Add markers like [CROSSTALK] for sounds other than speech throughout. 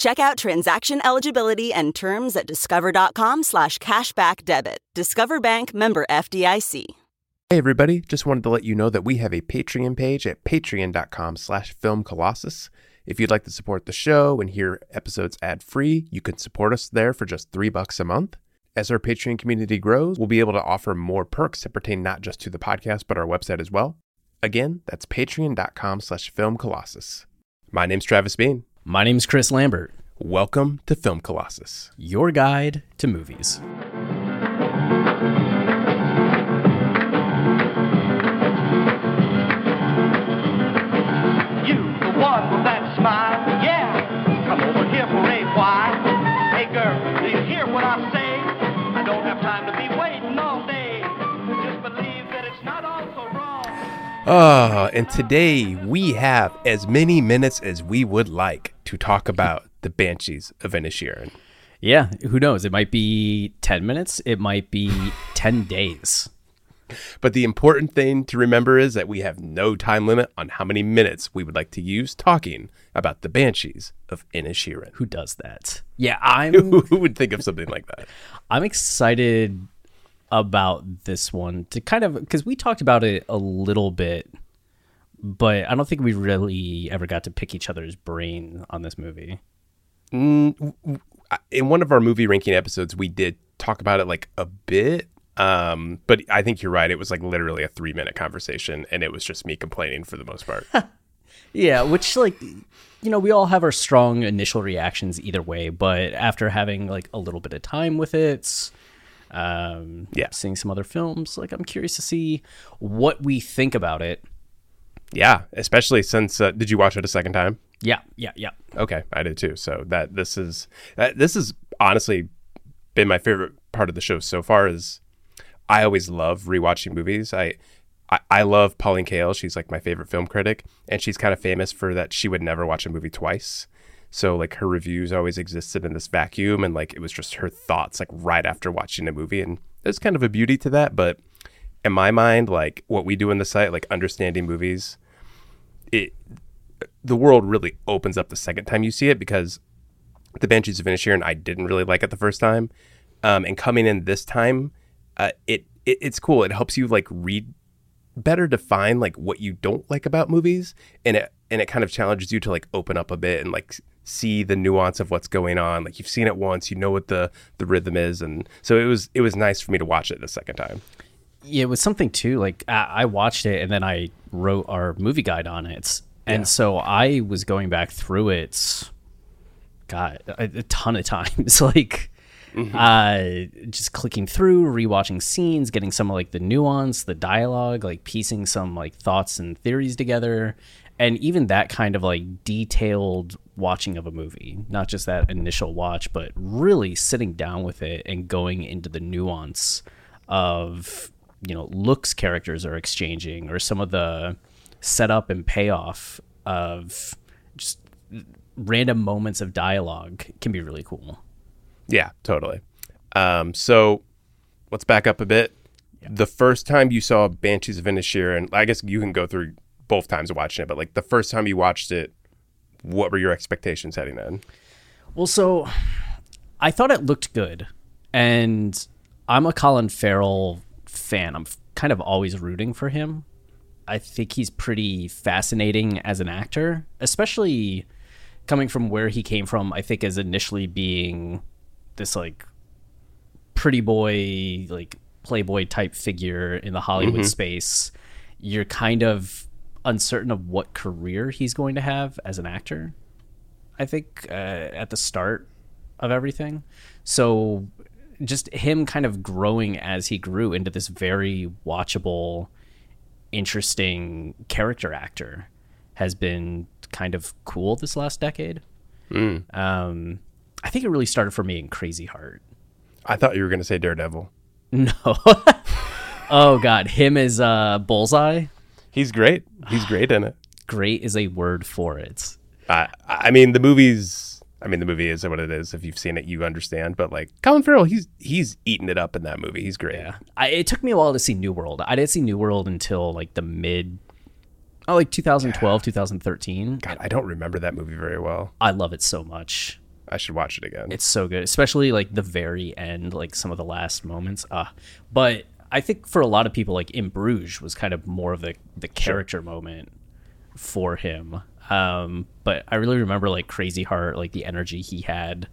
Check out transaction eligibility and terms at discover.com slash cashback debit. Discover Bank member FDIC. Hey everybody, just wanted to let you know that we have a Patreon page at patreon.com slash filmcolossus. If you'd like to support the show and hear episodes ad-free, you can support us there for just three bucks a month. As our Patreon community grows, we'll be able to offer more perks that pertain not just to the podcast, but our website as well. Again, that's patreon.com slash filmcolossus. My name's Travis Bean. My name is Chris Lambert, Welcome to Film Colossus. your guide to movies. Ah, and today we have as many minutes as we would like to talk about the Banshees of Inisherin. Yeah, who knows? It might be 10 minutes, it might be 10 days. But the important thing to remember is that we have no time limit on how many minutes we would like to use talking about the Banshees of Inisherin. Who does that? Yeah, [LAUGHS] I'm Who would think of something like that? [LAUGHS] I'm excited about this one to kind of because we talked about it a little bit, but I don't think we really ever got to pick each other's brain on this movie. In one of our movie ranking episodes, we did talk about it like a bit. Um, but I think you're right. It was like literally a three minute conversation, and it was just me complaining for the most part. [LAUGHS] Yeah, which like you know, we all have our strong initial reactions either way, but after having like a little bit of time with it, um Yeah. seeing some other films, like I'm curious to see what we think about it. yeah, especially since uh, did you watch it a second time? Yeah, yeah, yeah. Okay, I did too. So that this is that this has honestly been my favorite part of the show so far. Is I always love rewatching movies. I I, I love Pauline Kael. She's like my favorite film critic, and she's kind of famous for that. She would never watch a movie twice. So like her reviews always existed in this vacuum, and like it was just her thoughts like right after watching a movie, and there's kind of a beauty to that. But in my mind, like what we do in the site, like understanding movies, it the world really opens up the second time you see it because the Banshees of Inisherin I didn't really like it the first time, um, and coming in this time, uh, it, it it's cool. It helps you like read better define like what you don't like about movies, and it and it kind of challenges you to like open up a bit and like see the nuance of what's going on. Like you've seen it once, you know what the the rhythm is, and so it was it was nice for me to watch it the second time. Yeah, it was something too. Like I, I watched it and then I wrote our movie guide on it, and Yeah. so I was going back through it. God, a, a ton of [LAUGHS] times. like, uh, just clicking through, rewatching scenes, getting some of like the nuance, the dialogue, like piecing some like thoughts and theories together, and even that kind of like detailed watching of a movie, not just that initial watch, but really sitting down with it and going into the nuance of you know looks characters are exchanging or some of the setup and payoff of just random moments of dialogue can be really cool. Yeah, totally. Um, so let's back up a bit. The first time you saw Banshees of Inisherin, I guess you can go through both times of watching it, but like the first time you watched it, what were your expectations heading in? Well, so I thought it looked good, and I'm a Colin Farrell fan. I'm kind of always rooting for him. I think he's pretty fascinating as an actor, especially coming from where he came from. I think as initially being this like pretty boy, like playboy type figure in the Hollywood mm-hmm. space, you're kind of uncertain of what career he's going to have as an actor. I think uh, at the start of everything. So just him kind of growing as he grew into this very watchable, interesting character actor has been kind of cool this last decade. Um, I think it really started for me in Crazy Heart. I thought you were going to say Daredevil. [LAUGHS] No. [LAUGHS] oh God, him as uh, Bullseye. He's great. He's great in it. [SIGHS] Great is a word for it. I I mean the movie's I mean the movie is what it is. If you've seen it, you understand. But like Colin Farrell, he's he's eating it up in that movie. He's great. Yeah, I, it took me a while to see New World. I didn't see New World until like the mid, oh, like 2012, 2013. God, I don't remember that movie very well. I love it so much. I should watch it again. It's so good, especially like the very end, like some of the last moments. Ah, but I think for a lot of people, like in Bruges was kind of more of the the character moment for him. Um, but I really remember like Crazy Heart, like the energy he had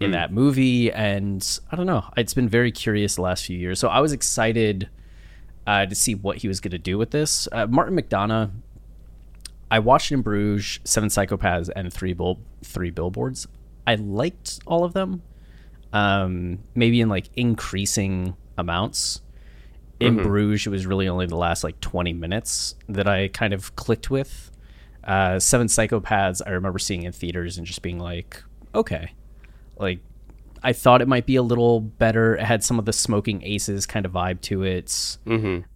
in that movie, and I don't know. It's been very curious the last few years. So I was excited uh, to see what he was going to do with this. Uh, Martin McDonagh. I watched in Bruges, Seven Psychopaths, and Three Bill Three Billboards. I liked all of them, um, maybe in like increasing amounts. In Bruges, it was really only the last like 20 minutes that I kind of clicked with. Uh, Seven Psychopaths, I remember seeing in theaters and just being like, okay, like I thought it might be a little better. It had some of the smoking aces kind of vibe to it.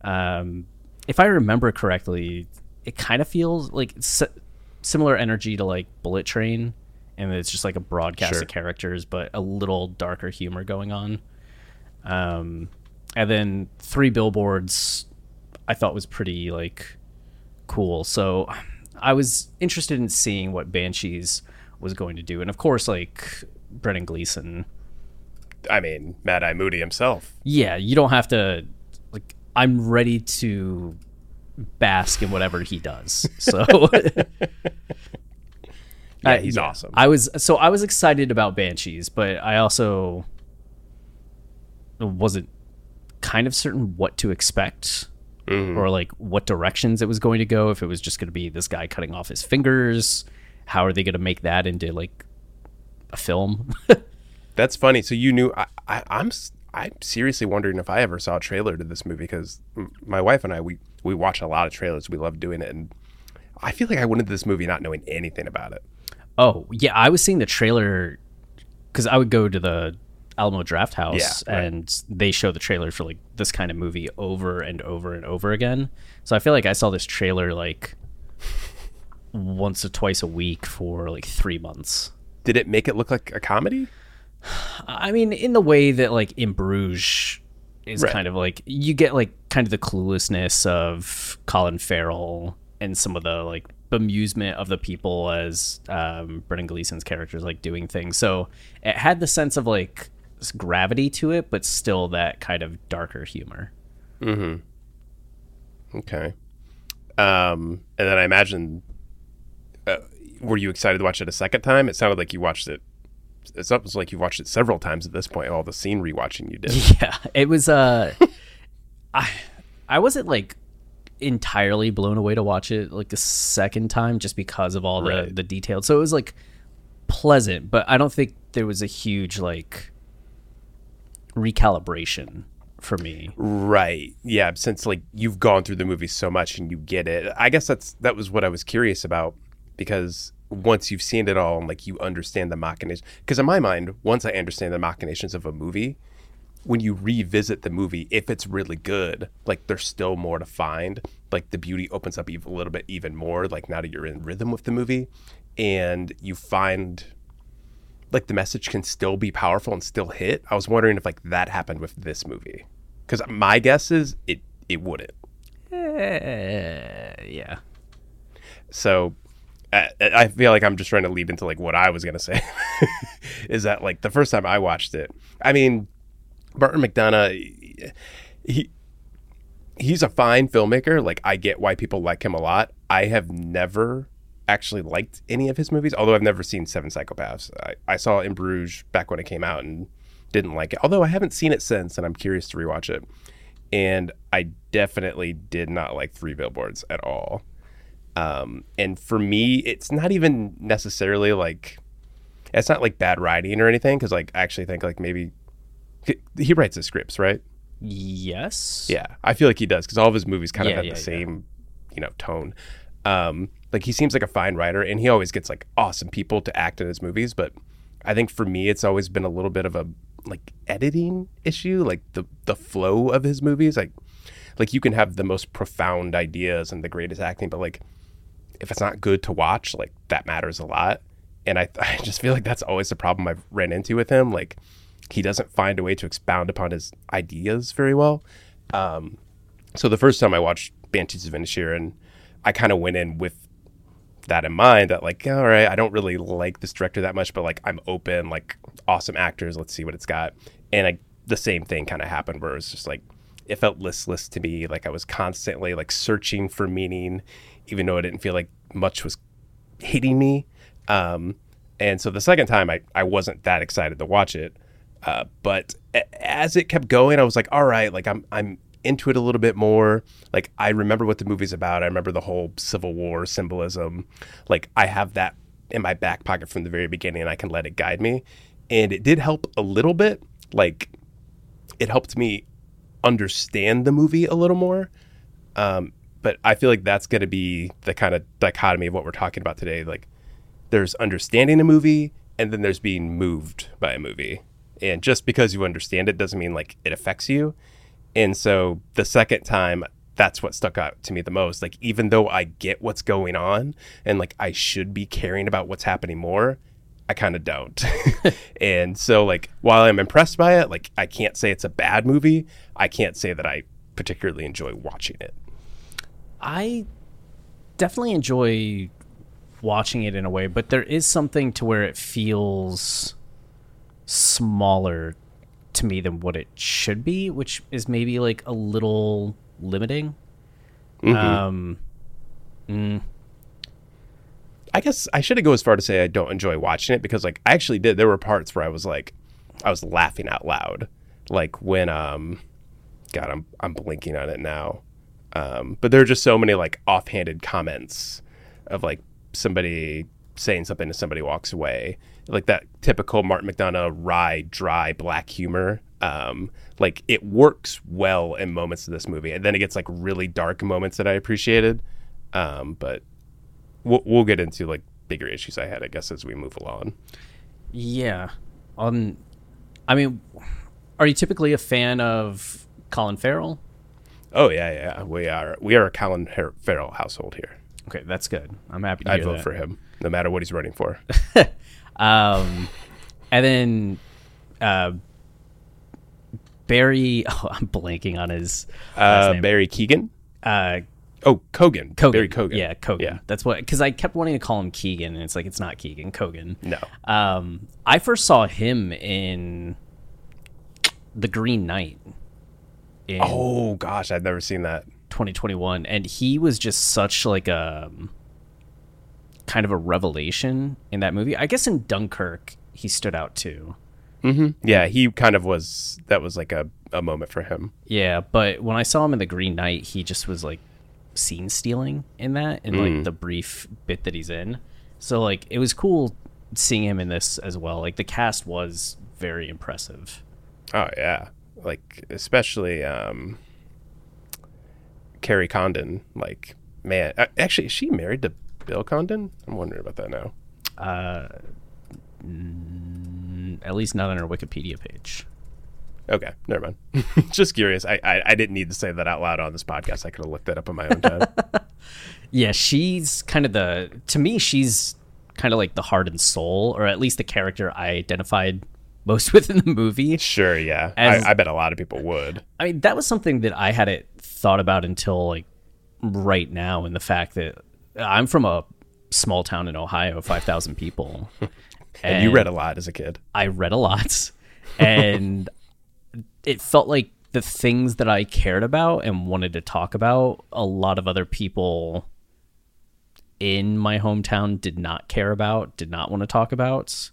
Um, if I remember correctly, it kind of feels like s- similar energy to like Bullet Train, and it's just like a broadcast Sure. of characters, but a little darker humor going on. Um, and then Three Billboards, I thought was pretty like cool. So I was interested in seeing what Banshees was going to do, and of course, like Brendan Gleeson. I mean, Mad Eye Moody himself. Yeah, you don't have to. Like, I'm ready to bask in whatever he does. So. [LAUGHS] [LAUGHS] Yeah, I- he's awesome. I was so I was excited about Banshees, but I also wasn't kind of certain what to expect Mm-hmm. or like what directions it was going to go. If it was just going to be this guy cutting off his fingers, how are they going to make that into like a film? [LAUGHS] That's funny. So you knew I, I I'm I'm seriously wondering if I ever saw a trailer to this movie because my wife and I we we watch a lot of trailers. We love doing it, and I feel like I went into this movie not knowing anything about it. oh yeah, I was seeing the trailer because I would go to the Alamo Drafthouse Yeah, right. and they show the trailer for like this kind of movie over and over and over again. So I feel like I saw this trailer like once or twice a week for like three months. Did it make it look like a comedy? I mean, in the way that like in Bruges is Right. kind of like you get like kind of the cluelessness of Colin Farrell and some of the like bemusement of the people as um, Brendan Gleeson's characters like doing things. So it had the sense of like gravity to it, but still that kind of darker humor. Okay. Um, and then I imagine, uh, were you excited to watch it a second time? It sounded like you watched it. It sounds like you watched it several times at this point. All the scene rewatching you did. [LAUGHS] Yeah, it was. Uh, [LAUGHS] I I wasn't like entirely blown away to watch it like the second time just because of all the the details. So it was like pleasant, but I don't think there was a huge like recalibration for me. Right. Yeah. Since like you've gone through the movie so much and you get it, I guess that's that was what I was curious about because once you've seen it all and like you understand the machinations. Because in my mind, once I understand the machinations of a movie, when you revisit the movie, if it's really good, like there's still more to find. Like the beauty opens up a little bit even more. Like now that you're in rhythm with the movie, and you find like the message can still be powerful and still hit. I was wondering if like that happened with this movie, because my guess is it it wouldn't. Eh, yeah. So I, I feel like I'm just trying to lead into like what I was gonna say [LAUGHS] is that like the first time I watched it, I mean, Martin McDonagh, he he's a fine filmmaker. Like I get why people like him a lot. I have never actually liked any of his movies, although I've never seen Seven Psychopaths. I, I saw In Bruges back when it came out, and didn't like it. Although I haven't seen it since, and I'm curious to rewatch it. And I definitely did not like Three Billboards at all. Um, and for me, it's not even necessarily like it's not like bad writing or anything because like I actually think like maybe he writes the scripts, right? Yes. Yeah, I feel like he does because all of his movies kind of have yeah, the yeah. same, you know, tone. Um, like he seems like a fine writer, and he always gets like awesome people to act in his movies. But I think for me, it's always been a little bit of a like editing issue, like the the flow of his movies. Like, like you can have the most profound ideas and the greatest acting, but like if it's not good to watch, like that matters a lot. And I, [LAUGHS] I just feel like that's always the problem I've ran into with him. Like he doesn't find a way to expound upon his ideas very well. Um, so the first time I watched Banshees of Inisherin, I kind of went in with that in mind that like, all right, I don't really like this director that much, but like I'm open, like awesome actors, let's see what it's got. And I, the same thing kind of happened where it was just like it felt listless to me, like I was constantly like searching for meaning, even though I didn't feel like much was hitting me. Um, and so the second time I, I wasn't that excited to watch it. Uh, but as it kept going, I was like, all right, like I'm I'm into it a little bit more. Like I remember what the movie's about. I remember the whole Civil War symbolism. Like I have that in my back pocket from the very beginning, and I can let it guide me. And it did help a little bit. Like it helped me understand the movie a little more. Um, but I feel like that's going to be the kind of dichotomy of what we're talking about today. Like, there's understanding a movie, and then there's being moved by a movie. And just because you understand it doesn't mean like it affects you. And so the second time, that's what stuck out to me the most. Like, even though I get what's going on and like I should be caring about what's happening more, I kind of don't. [LAUGHS] and so, like, while I'm impressed by it, like, I can't say it's a bad movie. I can't say that I particularly enjoy watching it. I definitely enjoy watching it in a way, but there is something to where it feels smaller to me than what it should be, which is maybe like a little limiting. Um, mm, I guess I shouldn't go as far to say I don't enjoy watching it because, like, I actually did. There were parts where I was like, I was laughing out loud, like when, um, God, I'm I'm blinking on it now. Um, but there are just so many like offhanded comments of like somebody saying something and somebody walks away, like that typical Martin McDonagh wry, dry black humor. Um, like it works well in moments of this movie, and then it gets like really dark moments that I appreciated. Um, but we'll, we'll get into like bigger issues I had, I guess, as we move along. yeah. On, I mean, are you typically a fan of Colin Farrell? Oh yeah, yeah, we are we are a Colin Har- Farrell household here. Okay, that's good. I'm happy to I'd vote that. for him, no matter what he's running for. [LAUGHS] Um, and then uh, Barry. [LAUGHS] Oh, I'm blanking on his Uh. Barry Keegan. uh, Oh, Keoghan. Keoghan. Barry Keoghan. Yeah, Keoghan. Yeah. That's what because I kept wanting to call him Keegan, and it's like it's not Keegan. Keoghan. No. Um, I first saw him in The Green Knight in Oh gosh, I've never seen that. 2021, and he was just such like a kind of a revelation in that movie. I guess in Dunkirk he stood out too. Yeah, he kind of was. That was like a, a moment for him. Yeah, but when I saw him in The Green Knight, he just was like scene stealing in that, in like the brief bit that he's in. So like it was cool seeing him in this as well. Like the cast was very impressive. Oh yeah, like especially um, Kerry Condon. Like man, actually, is she married to Bill Condon? I'm wondering about that now. Uh, at least not on her Wikipedia page. Okay, never mind. [LAUGHS] Just curious. I, I I didn't need to say that out loud on this podcast. I could have looked that up on my own time. [LAUGHS] Yeah, she's kind of the to me she's kind of like the heart and soul, or at least the character I identified most [LAUGHS] with in the movie. sure, yeah. As- I, I bet a lot of people would. I mean, that was something that I hadn't thought about until like right now, and the fact that I'm from a small town in Ohio, five thousand people, [LAUGHS] And, you read a lot as a kid. I read a lot, and it felt like the things that I cared about and wanted to talk about, a lot of other people in my hometown did not care about, did not want to talk about.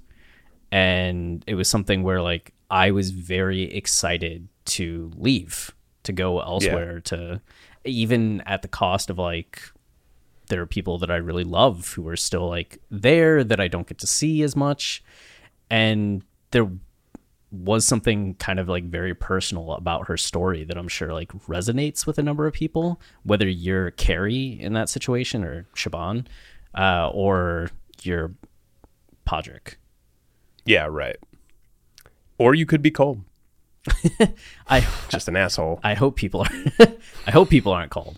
And it was something where like I was very excited to leave, to go elsewhere, to even at the cost of like there are people that I really love who are still like there that I don't get to see as much. And there was something kind of like very personal about her story that I'm sure like resonates with a number of people, whether you're Kerry in that situation or Siobhan, uh, or you're Pádraic. Yeah, right. Or you could be Colm, [LAUGHS] I just an asshole. I hope people are [LAUGHS] I hope people aren't called.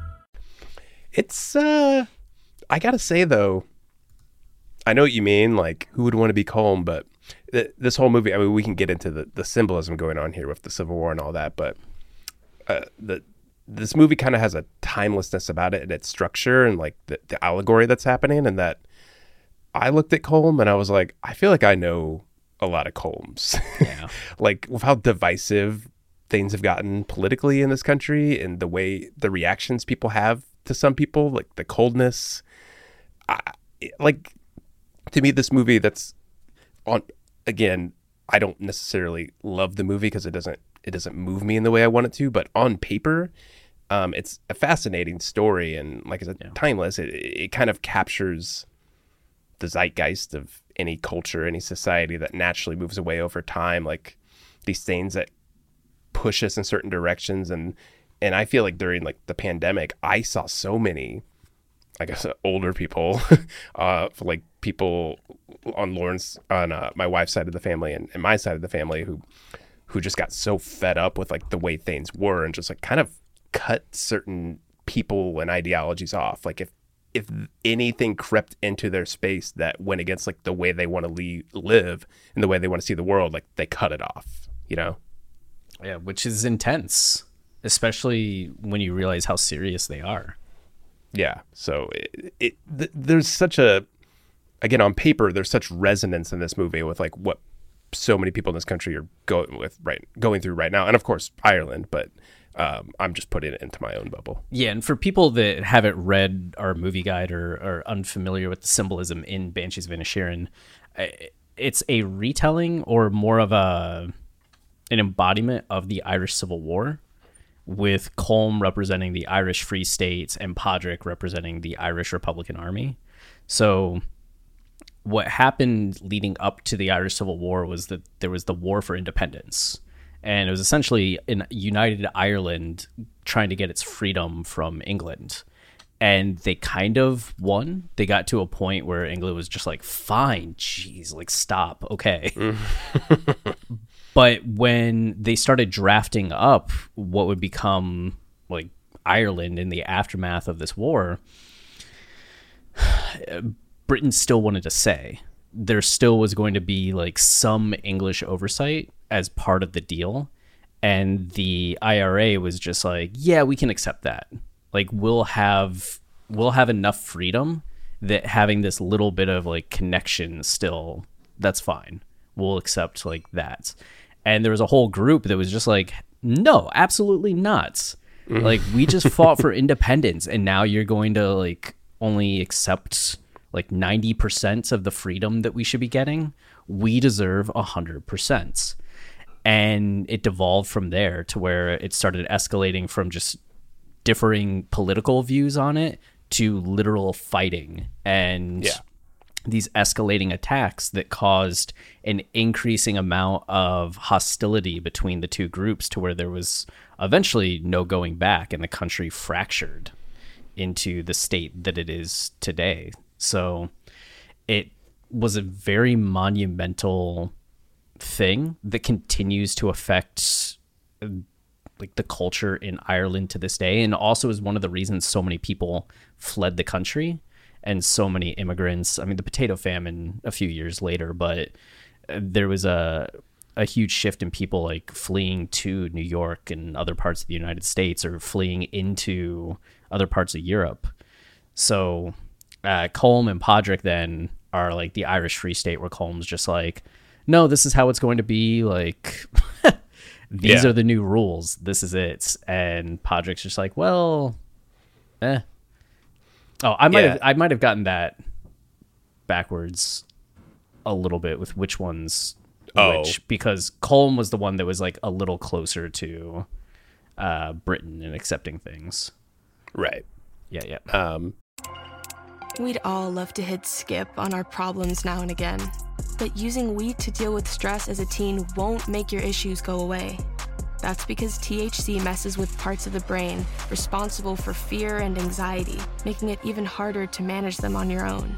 It's uh I gotta say though, I know what you mean, like who would want to be Colm, but th- this whole movie, I mean, we can get into the, the symbolism going on here with the Civil War and all that, but uh, the this movie kind of has a timelessness about it and its structure and like the, the allegory that's happening, and that I looked at Colm and I was like, I feel like I know a lot of Colms, Yeah. [LAUGHS] like with how divisive things have gotten politically in this country and the way the reactions people have to some people, like the coldness. I, like to me, this movie that's on again. I don't necessarily love the movie because it doesn't it doesn't move me in the way I want it to. But on paper, um, it's a fascinating story and like I said, timeless. It it kind of captures the zeitgeist of any culture, any society that naturally moves away over time, like these things that push us in certain directions and and I feel like during like the pandemic, I saw so many I guess [LAUGHS] older people, [LAUGHS] uh, like people on Lauren's on uh, my wife's side of the family and, and my side of the family who who just got so fed up with like the way things were and just like kind of cut certain people and ideologies off. Like if if anything crept into their space that went against like the way they want to le- live and the way they want to see the world, like they cut it off. You know? Yeah, which is intense, especially when you realize how serious they are. Yeah. So it, it th- there's such a again on paper there's such resonance in this movie with like what so many people in this country are going with right going through right now, and of course Ireland, but. Um, I'm just putting it into my own bubble. Yeah, and for people that haven't read our movie guide or are unfamiliar with the symbolism in Banshees of Inisherin, it's a retelling or more of a an embodiment of the Irish Civil War, with Colm representing the Irish Free States and Pádraic representing the Irish Republican Army. So, what happened leading up to the Irish Civil War was that there was the War for Independence. And it was essentially in united Ireland trying to get its freedom from England. And they kind of won. They got to a point where England was just like, fine, jeez, like, stop, okay. [LAUGHS] but when they started drafting up what would become like Ireland in the aftermath of this war, [SIGHS] Britain still wanted to say there still was going to be like some English oversight as part of the deal. And the IRA was just like, yeah, we can accept that. Like we'll have we'll have enough freedom that having this little bit of like connection still that's fine. We'll accept like that. And there was a whole group that was just like, no, absolutely not. Like we just fought for independence and now you're going to like only accept like 90% of the freedom that we should be getting. We deserve 100%. And it devolved from there to where it started escalating from just differing political views on it to literal fighting and Yeah. These escalating attacks that caused an increasing amount of hostility between the two groups to where there was eventually no going back and the country fractured into the state that it is today. So it was a very monumental thing that continues to affect uh, like the culture in Ireland to this day and also is one of the reasons so many people fled the country and so many immigrants I mean the potato famine a few years later but uh, there was a a huge shift in people like fleeing to New York and other parts of the United States or fleeing into other parts of Europe. So uh, Colm and Pádraic then are like the Irish Free State, where Colm's just like, no, this is how it's going to be. Like, [LAUGHS] these Yeah. are the new rules. This is it. And Pádraic's just like, well, eh. Oh, I might Yeah. have I might have gotten that backwards a little bit with which ones Oh. which because Colm was the one that was like a little closer to uh Britain and accepting things. Right. Yeah, yeah. Um, We'd all love to hit skip on our problems now and again. But using weed to deal with stress as a teen won't make your issues go away. That's because THC messes with parts of the brain responsible for fear and anxiety, making it even harder to manage them on your own.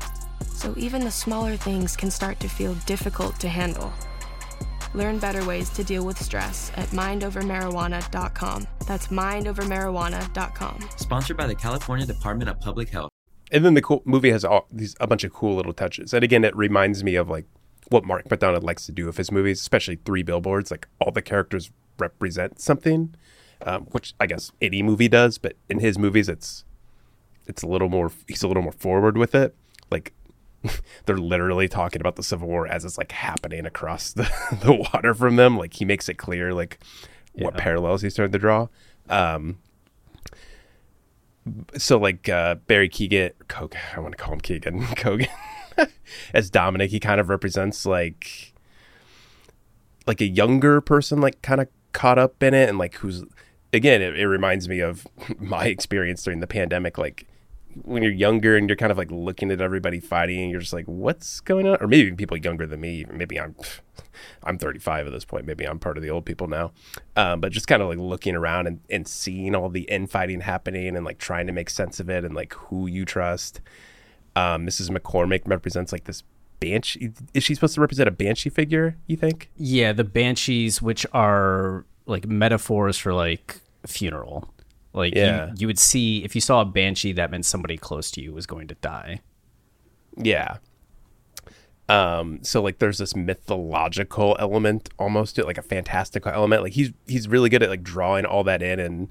So even the smaller things can start to feel difficult to handle. Learn better ways to deal with stress at mindovermarijuana.com. That's mindovermarijuana.com. Sponsored by the California Department of Public Health. and then the cool movie has all these a bunch of cool little touches. And again, it reminds me of like what Mark McDonagh likes to do with his movies, especially Three Billboards. Like all the characters represent something, um, which I guess any movie does. But in his movies, it's it's a little more. He's a little more forward with it. Like [LAUGHS] they're literally talking about the Civil War as it's like happening across the, [LAUGHS] the water from them. Like he makes it clear like what parallels he's trying to draw. Um, so like uh, Barry Keegan, Keoghan, I want to call him Keegan, [LAUGHS] Keoghan, as Dominic, he kind of represents like like a younger person, like kind of caught up in it, and like who's again, it, it reminds me of [LAUGHS] my experience during the pandemic, like when you're younger and you're kind of like looking at everybody fighting and you're just like what's going on? Or maybe people younger than me maybe i'm [LAUGHS] i'm 35 at this point maybe i'm part of the old people now um, but just kind of like looking around and, and seeing all the infighting happening and like trying to make sense of it and like who you trust. Um, mrs mccormick represents like this banshee is she supposed to represent a banshee figure you think Yeah, the banshees, which are like metaphors for like funeral. Like Yeah. you, you would see if you saw a banshee, that meant somebody close to you was going to die. Yeah. Um, so like there's this mythological element almost to it, like a fantastical element. Like he's he's really good at like drawing all that in and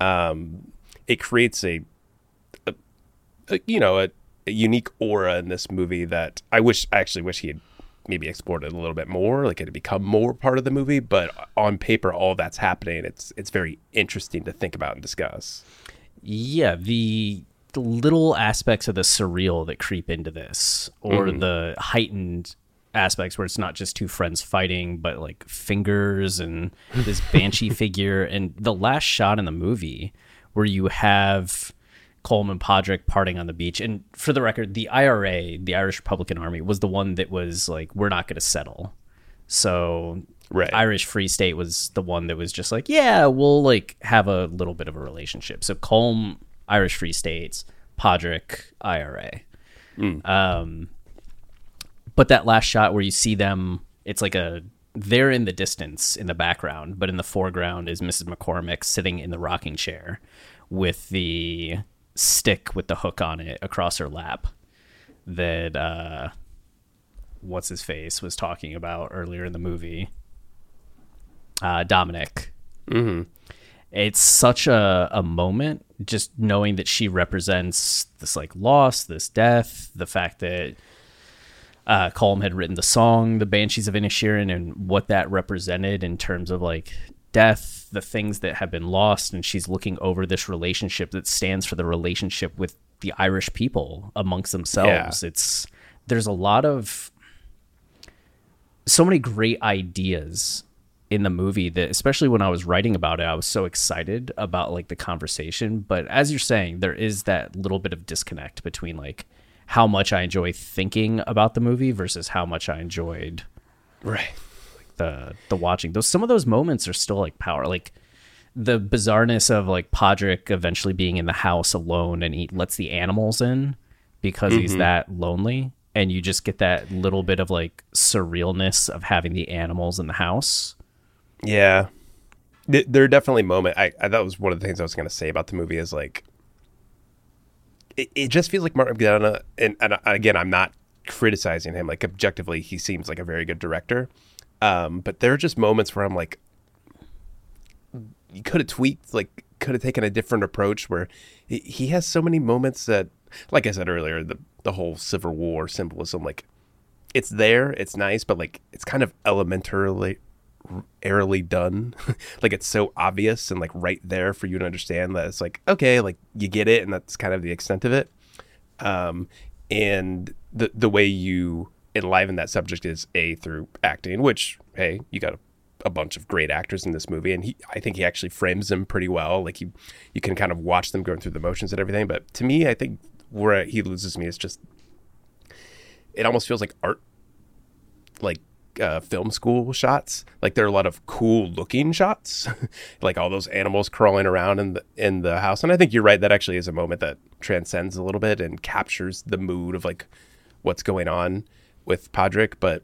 um it creates a, a, a you know, a, a unique aura in this movie that I wish I actually wish he had maybe explored it a little bit more, like it had become more part of the movie, but on paper all that's happening, it's it's very interesting to think about and discuss. Yeah, the, the little aspects of the surreal that creep into this, or mm-hmm. the heightened aspects where it's not just two friends fighting, but like fingers and this [LAUGHS] banshee figure, and the last shot in the movie where you have Colm and Pádraic parting on the beach. And for the record, the IRA, the Irish Republican Army, was the one that was like, we're not going to settle. So Right. Irish Free State was the one that was just like, yeah, we'll like have a little bit of a relationship. So Colm, Irish Free States, Podrick, IRA. Um, but that last shot where you see them, it's like a they're in the distance in the background, but in the foreground is Mrs. McCormick sitting in the rocking chair with the stick with the hook on it across her lap that uh what's his face was talking about earlier in the movie. Uh Dominic. Mm-hmm. It's such a, a moment just knowing that she represents this like loss, this death, the fact that uh, Colm had written the song "The Banshees of Inisherin" and what that represented in terms of like death, the things that have been lost, and she's looking over this relationship that stands for the relationship with the Irish people amongst themselves. It's there's a lot of so many great ideas in the movie that especially when I was writing about it, I was so excited about like the conversation. But as you're saying, there is that little bit of disconnect between like how much I enjoy thinking about the movie versus how much I enjoyed Right. The the watching. Those some of those moments are still like power like the bizarreness of like Pádraic eventually being in the house alone and he lets the animals in because he's mm-hmm. that lonely and you just get that little bit of like surrealness of having the animals in the house. Yeah, there are definitely moments. I, I that was one of the things I was going to say about the movie is like, it, it just feels like Martin McDonagh, and, and again, I'm not criticizing him. Like objectively, he seems like a very good director. Um, but there are just moments where I'm like, you could have tweaked, like, could have taken a different approach. Where he, has so many moments that, like I said earlier, the the whole Civil War symbolism, like, it's there, it's nice, but like, it's kind of elementarily airily done [LAUGHS] like it's so obvious and like right there for you to understand that it's like okay like you get it and that's kind of the extent of it um and the the way you enliven that subject is a through acting which hey you got a, a bunch of great actors in this movie and he i think he actually frames them pretty well like you you can kind of watch them going through the motions and everything but to me i think where he loses me is just it almost feels like art like uh, film school shots. Like there are a lot of cool looking shots, [LAUGHS] like all those animals crawling around in the in the house. And I think you're right. That actually is a moment that transcends a little bit and captures the mood of like what's going on with Pádraic. But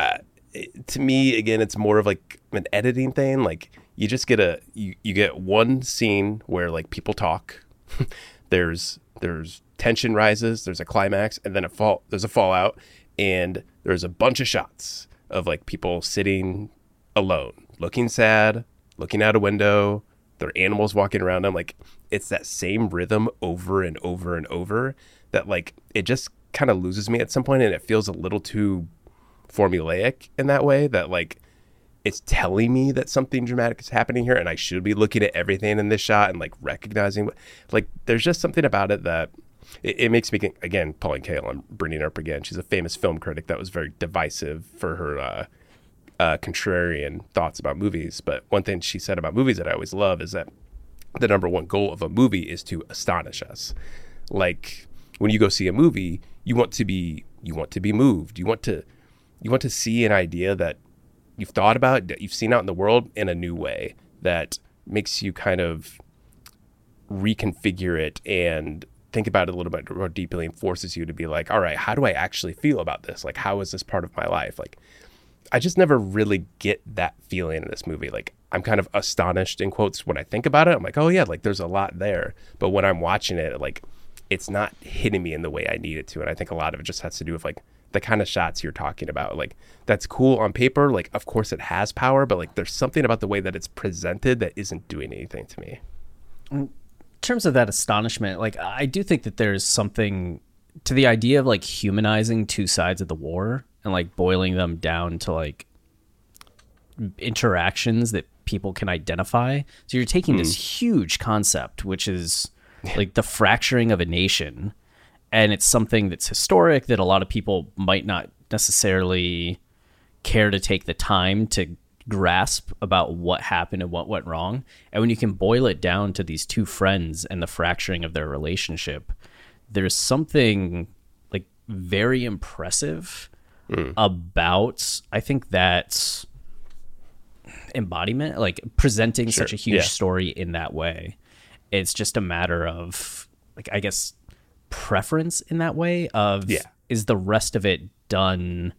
uh, it, to me, again, it's more of like an editing thing. Like you just get a you you get one scene where like people talk. [LAUGHS] there's there's tension rises. There's a climax, and then a fall. There's a fallout, and there's a bunch of shots of like people sitting alone, looking sad, looking out a window, there are animals walking around them. Like it's that same rhythm over and over and over that like it just kind of loses me at some point and it feels a little too formulaic in that way that like it's telling me that something dramatic is happening here and I should be looking at everything in this shot and like recognizing what like there's just something about it that it, it makes me again, Pauline Kael, I'm bringing her up again. She's a famous film critic that was very divisive for her uh, uh, contrarian thoughts about movies. But one thing she said about movies that I always love is that the number one goal of a movie is to astonish us. Like when you go see a movie, you want to be you want to be moved. You want to you want to see an idea that you've thought about, that you've seen out in the world in a new way that makes you kind of reconfigure it and think about it a little bit more deeply and forces you to be like, all right, how do I actually feel about this? Like, how is this part of my life? Like, I just never really get that feeling in this movie. Like, I'm kind of astonished in quotes when I think about it. I'm like, oh yeah, like there's a lot there. But when I'm watching it, like, it's not hitting me in the way I need it to. And I think a lot of it just has to do with like the kind of shots you're talking about. Like, that's cool on paper. Like, of course it has power, but like, there's something about the way that it's presented that isn't doing anything to me. In terms of that astonishment, like I do think that there's something to the idea of like humanizing two sides of the war and like boiling them down to like interactions that people can identify. So you're taking mm. this hmm. huge concept, which is [LAUGHS] like the fracturing of a nation, and it's something that's historic that a lot of people might not necessarily care to take the time to grasp about what happened and what went wrong. And when you can boil it down to these two friends and the fracturing of their relationship, there's something like very impressive mm. about I think that embodiment, like presenting sure. such a huge yeah. story in that way. It's just a matter of like I guess preference in that way of yeah. is the rest of it done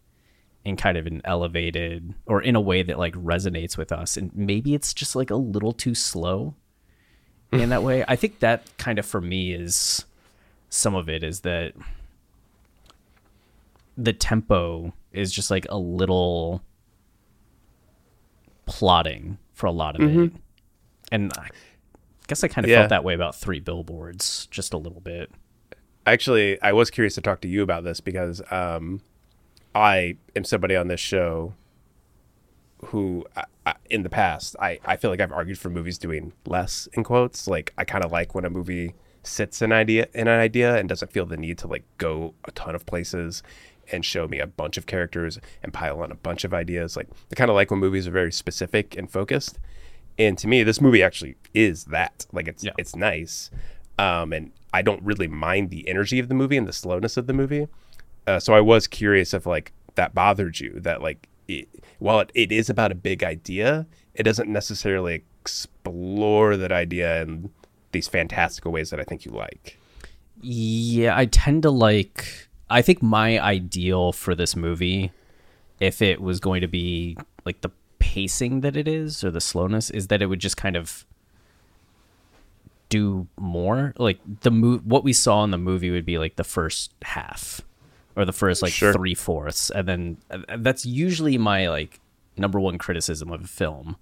in kind of an elevated or in a way that like resonates with us and maybe it's just like a little too slow in that way i think that kind of for me is some of it is that the tempo is just like a little plotting for a lot of mm-hmm. it and i guess i kind of yeah. felt that way about three billboards just a little bit actually i was curious to talk to you about this because um I am somebody on this show who I, I, in the past I, I feel like I've argued for movies doing less in quotes. Like I kind of like when a movie sits an idea in an idea and doesn't feel the need to like go a ton of places and show me a bunch of characters and pile on a bunch of ideas. Like I kind of like when movies are very specific and focused. And to me, this movie actually is that. Like it's yeah. it's nice, um, and I don't really mind the energy of the movie and the slowness of the movie. Uh, so I was curious if like that bothered you that like it, while it, it is about a big idea, it doesn't necessarily explore that idea in these fantastical ways that I think you like. Yeah, I tend to like. I think my ideal for this movie, if it was going to be like the pacing that it is or the slowness, is that it would just kind of do more. Like the mo- what we saw in the movie would be like the first half or the first like sure. three fourths, and then uh, that's usually my like number one criticism of a film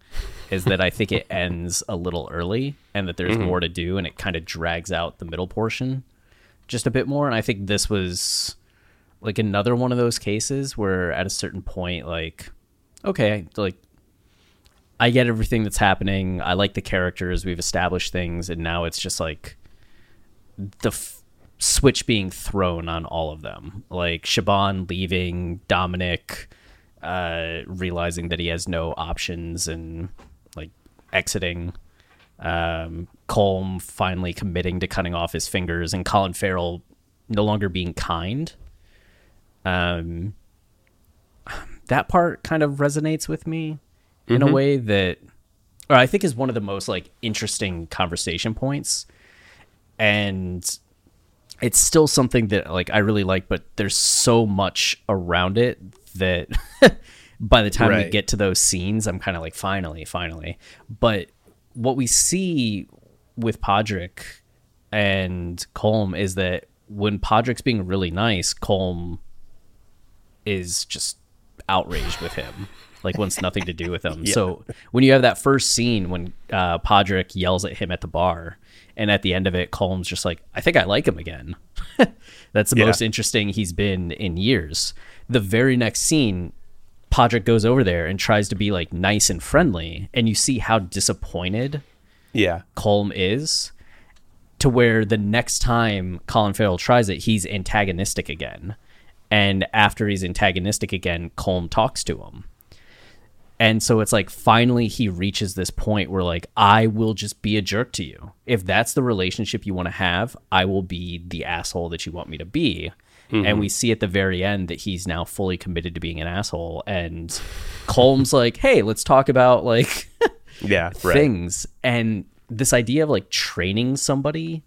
is that I think it [LAUGHS] ends a little early and that there's more to do and it kind of drags out the middle portion just a bit more. And I think this was like another one of those cases where at a certain point, like, okay, like I get everything that's happening. I like the characters. We've established things, and now it's just like the f- switch being thrown on all of them. Like Siobhan leaving, Dominic uh, realizing that he has no options and like exiting. Um, Colm finally committing to cutting off his fingers, and Colin Farrell no longer being kind. Um, that part kind of resonates with me in a mm-hmm. way that or I think is one of the most like interesting conversation points. And it's still something that like I really like, but there's so much around it that [LAUGHS] by the time we get to those scenes, I'm kind of like, finally, finally. But what we see with Pádraic and Colm is that when Pádraic's being really nice, Colm is just outraged with him. Like wants nothing to do with him. [LAUGHS] So when you have that first scene when uh, Pádraic yells at him at the bar, and at the end of it, Colm's just like, "I think I like him again." [LAUGHS] That's the Yeah. most interesting he's been in years. The very next scene, Pádraic goes over there and tries to be like nice and friendly, and you see how disappointed Yeah. Colm is to where the next time Colin Farrell tries it, he's antagonistic again. And after he's antagonistic again, Colm talks to him. And so it's like finally he reaches this point where like I will just be a jerk to you. If that's the relationship you want to have, I will be the asshole that you want me to be. And mm-hmm. we see at the very end that he's now fully committed to being an asshole and Colm's like, "Hey, let's talk about like [LAUGHS] Yeah. Right. things and this idea of like training somebody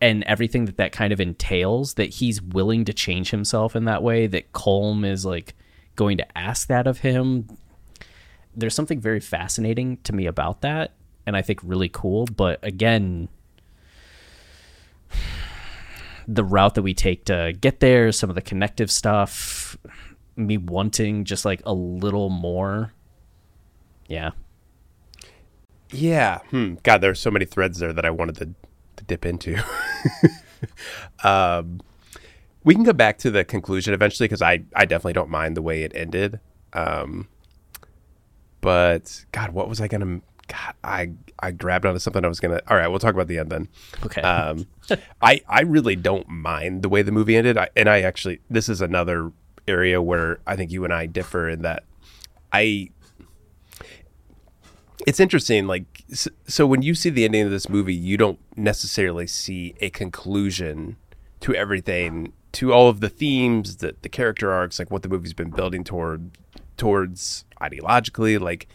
and everything that that kind of entails that he's willing to change himself in that way that Colm is like going to ask that of him there's something very fascinating to me about that and I think really cool but again [SIGHS] the route that we take to get there some of the connective stuff me wanting just like a little more yeah Yeah. Hmm. God, there's so many threads there that I wanted to, to dip into. [LAUGHS] um, we can go back to the conclusion eventually because I, I definitely don't mind the way it ended. Um, but God, what was I gonna? God, I I grabbed onto something I was gonna. All right, we'll talk about the end then. okay Um, [LAUGHS] I I really don't mind the way the movie ended, I, and I actually this is another area where I think you and I differ in that I. It's interesting, like s- so when you see the ending of this movie, you don't necessarily see a conclusion to everything, to all of the themes, that the character arcs, like what the movie's been building toward towards ideologically, like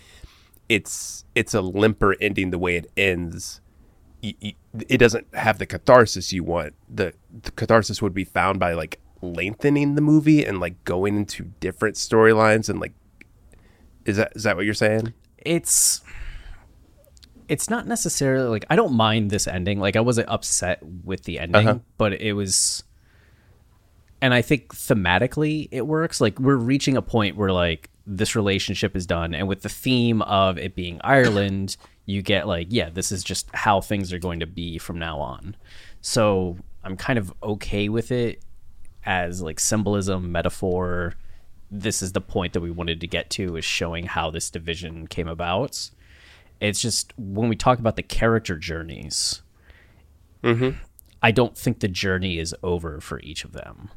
it's it's a limper ending the way it ends it doesn't have the catharsis you want. The, the catharsis would be found by like lengthening the movie and like going into different storylines and like is that is that what you're saying? it's it's not necessarily like I don't mind this ending. Like I wasn't upset with the ending, Uh-huh. but it was and I think thematically it works. Like we're reaching a point where like this relationship is done and with the theme of it being Ireland, you get like, yeah, this is just how things are going to be from now on. So I'm kind of okay with it as like symbolism, metaphor. This is the point that we wanted to get to is showing how this division came about. It's just when we talk about the character journeys, mm-hmm. I don't think the journey is over for each of them.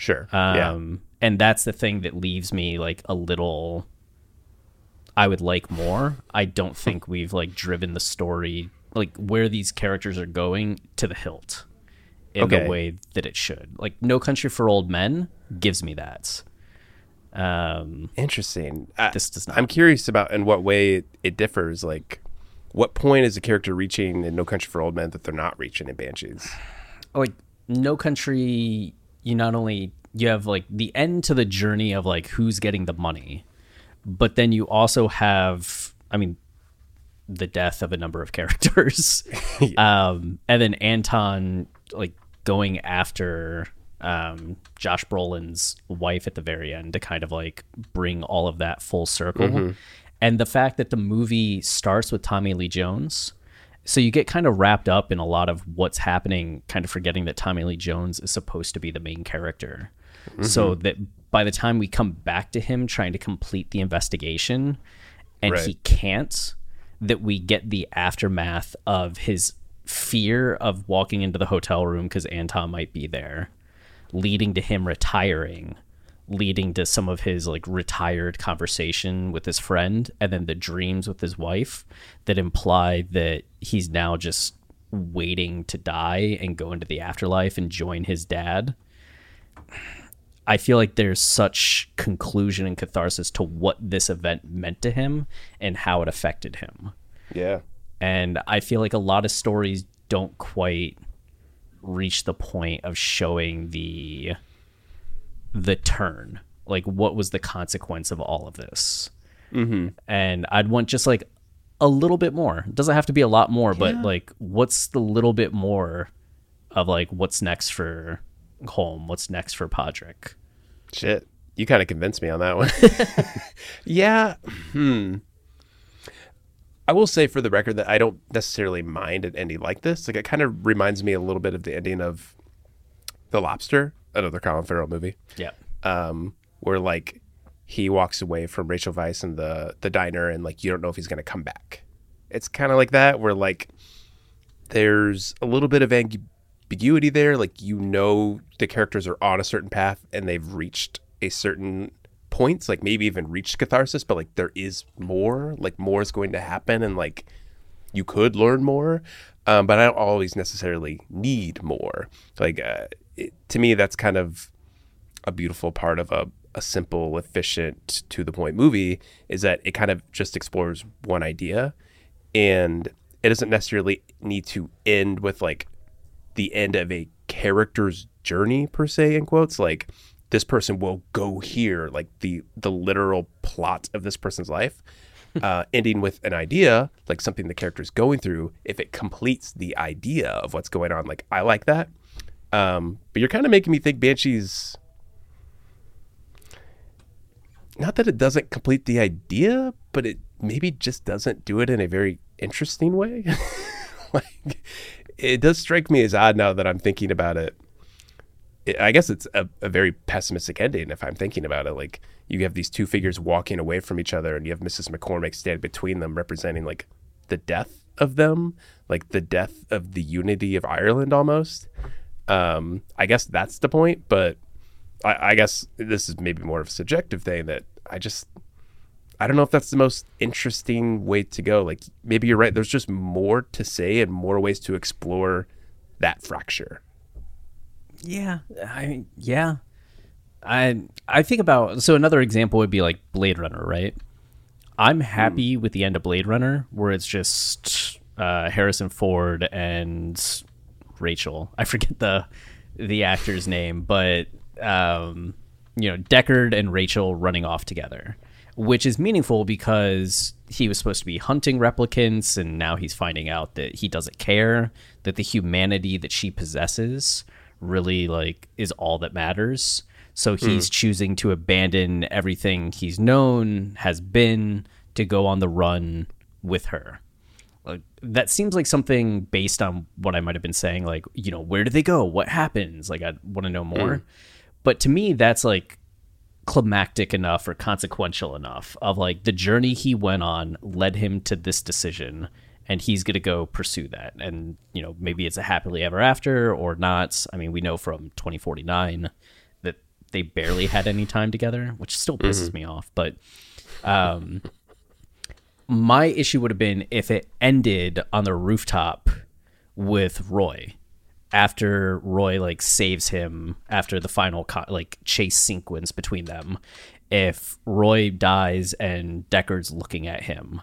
Sure. yeah. Um, and that's the thing that leaves me like a little. I would like more. I don't think we've like driven the story like where these characters are going to the hilt in Okay. the way that it should. Like No Country for Old Men gives me that. Um, Interesting. I, this does not. I'm curious about in what way it, it differs. Like, what point is a character reaching in No Country for Old Men that they're not reaching in Banshees? like no country you not only you have like the end to the journey of like who's getting the money but then you also have i mean the death of a number of [LAUGHS] characters [LAUGHS] um and then anton like going after um, Josh Brolin's wife at the very end to kind of like bring all of that full circle. Mm-hmm. And the fact that the movie starts with Tommy Lee Jones. So you get kind of wrapped up in a lot of what's happening, kind of forgetting that Tommy Lee Jones is supposed to be the main character. So Mm-hmm. that by the time we come back to him trying to complete the investigation and Right. he can't, that we get the aftermath of his fear of walking into the hotel room because Anton might be there, leading to him retiring, leading to some of his like retired conversation with his friend, and then the dreams with his wife that imply that he's now just waiting to die and go into the afterlife and join his dad. I feel like there's such conclusion and catharsis to what this event meant to him and how it affected him. Yeah. And I feel like a lot of stories don't quite reach the point of showing the the turn. Like what was the consequence of all of this? Mm-hmm. And I'd want just like a little bit more. It doesn't have to be a lot more, but like what's the little bit more of like what's next for Colm? What's next for Pádraic? Shit. You kind of convinced me on that one. [LAUGHS] [LAUGHS] yeah. Hmm. I will say for the record that I don't necessarily mind an ending like this. Like it kind of reminds me a little bit of the ending of The Lobster, another Colin Farrell movie, Yeah. um, where like he walks away from Rachel Weisz in the the diner and like you don't know if he's gonna come back. It's kind of like that where like there's a little bit of ambiguity there. Like you know the characters are on a certain path and they've reached a certain points, like maybe even reached catharsis, but like there is more, like more is going to happen and like you could learn more. Um, but I don't always necessarily need more. Like uh, it, to me, that's kind of a beautiful part of a, a simple, efficient, to the point movie is that it kind of just explores one idea. And it doesn't necessarily need to end with like the end of a character's journey per se in quotes. Like this person will go here like the the literal plot of this person's life [LAUGHS] uh, ending with an idea like something the character's going through. If it completes the idea of what's going on like i like that um, but you're kind of making me think banshees not that it doesn't complete the idea but it maybe just doesn't do it in a very interesting way [LAUGHS] like it does strike me as odd now that i'm thinking about it I guess it's a, a very pessimistic ending if I'm thinking about it. Like you have these two figures walking away from each other, and you have Mrs. McCormick standing between them, representing like the death of them, like the death of the unity of Ireland almost. Um, I guess that's the point, but I, I guess this is maybe more of a subjective thing that I just I don't know if that's the most interesting way to go. Like maybe you're right. There's just more to say and more ways to explore that fracture. Yeah, I yeah. I I think about so another example would be like Blade Runner, right? I'm happy with the end of Blade Runner where it's just uh, Harrison Ford and Rachel. I forget the the actor's name, but um, you know Deckard and Rachel running off together, which is meaningful because he was supposed to be hunting replicants, and now he's finding out that he doesn't care that the humanity that she possesses really like is all that matters. So he's choosing to abandon everything he's known, has been, to go on the run with her. Like that seems like something based on what I might have been saying, like, you know, where do they go? What happens? Like I want to know mm. more. But to me, that's like climactic enough or consequential enough of like the journey he went on led him to this decision and he's going to go pursue that and you know maybe it's a happily ever after or not i mean we know from 2049 that they barely had any time together which still pisses mm-hmm. me off but um my issue would have been if it ended on the rooftop with roy after roy like saves him after the final co- like chase sequence between them. If roy dies and deckard's looking at him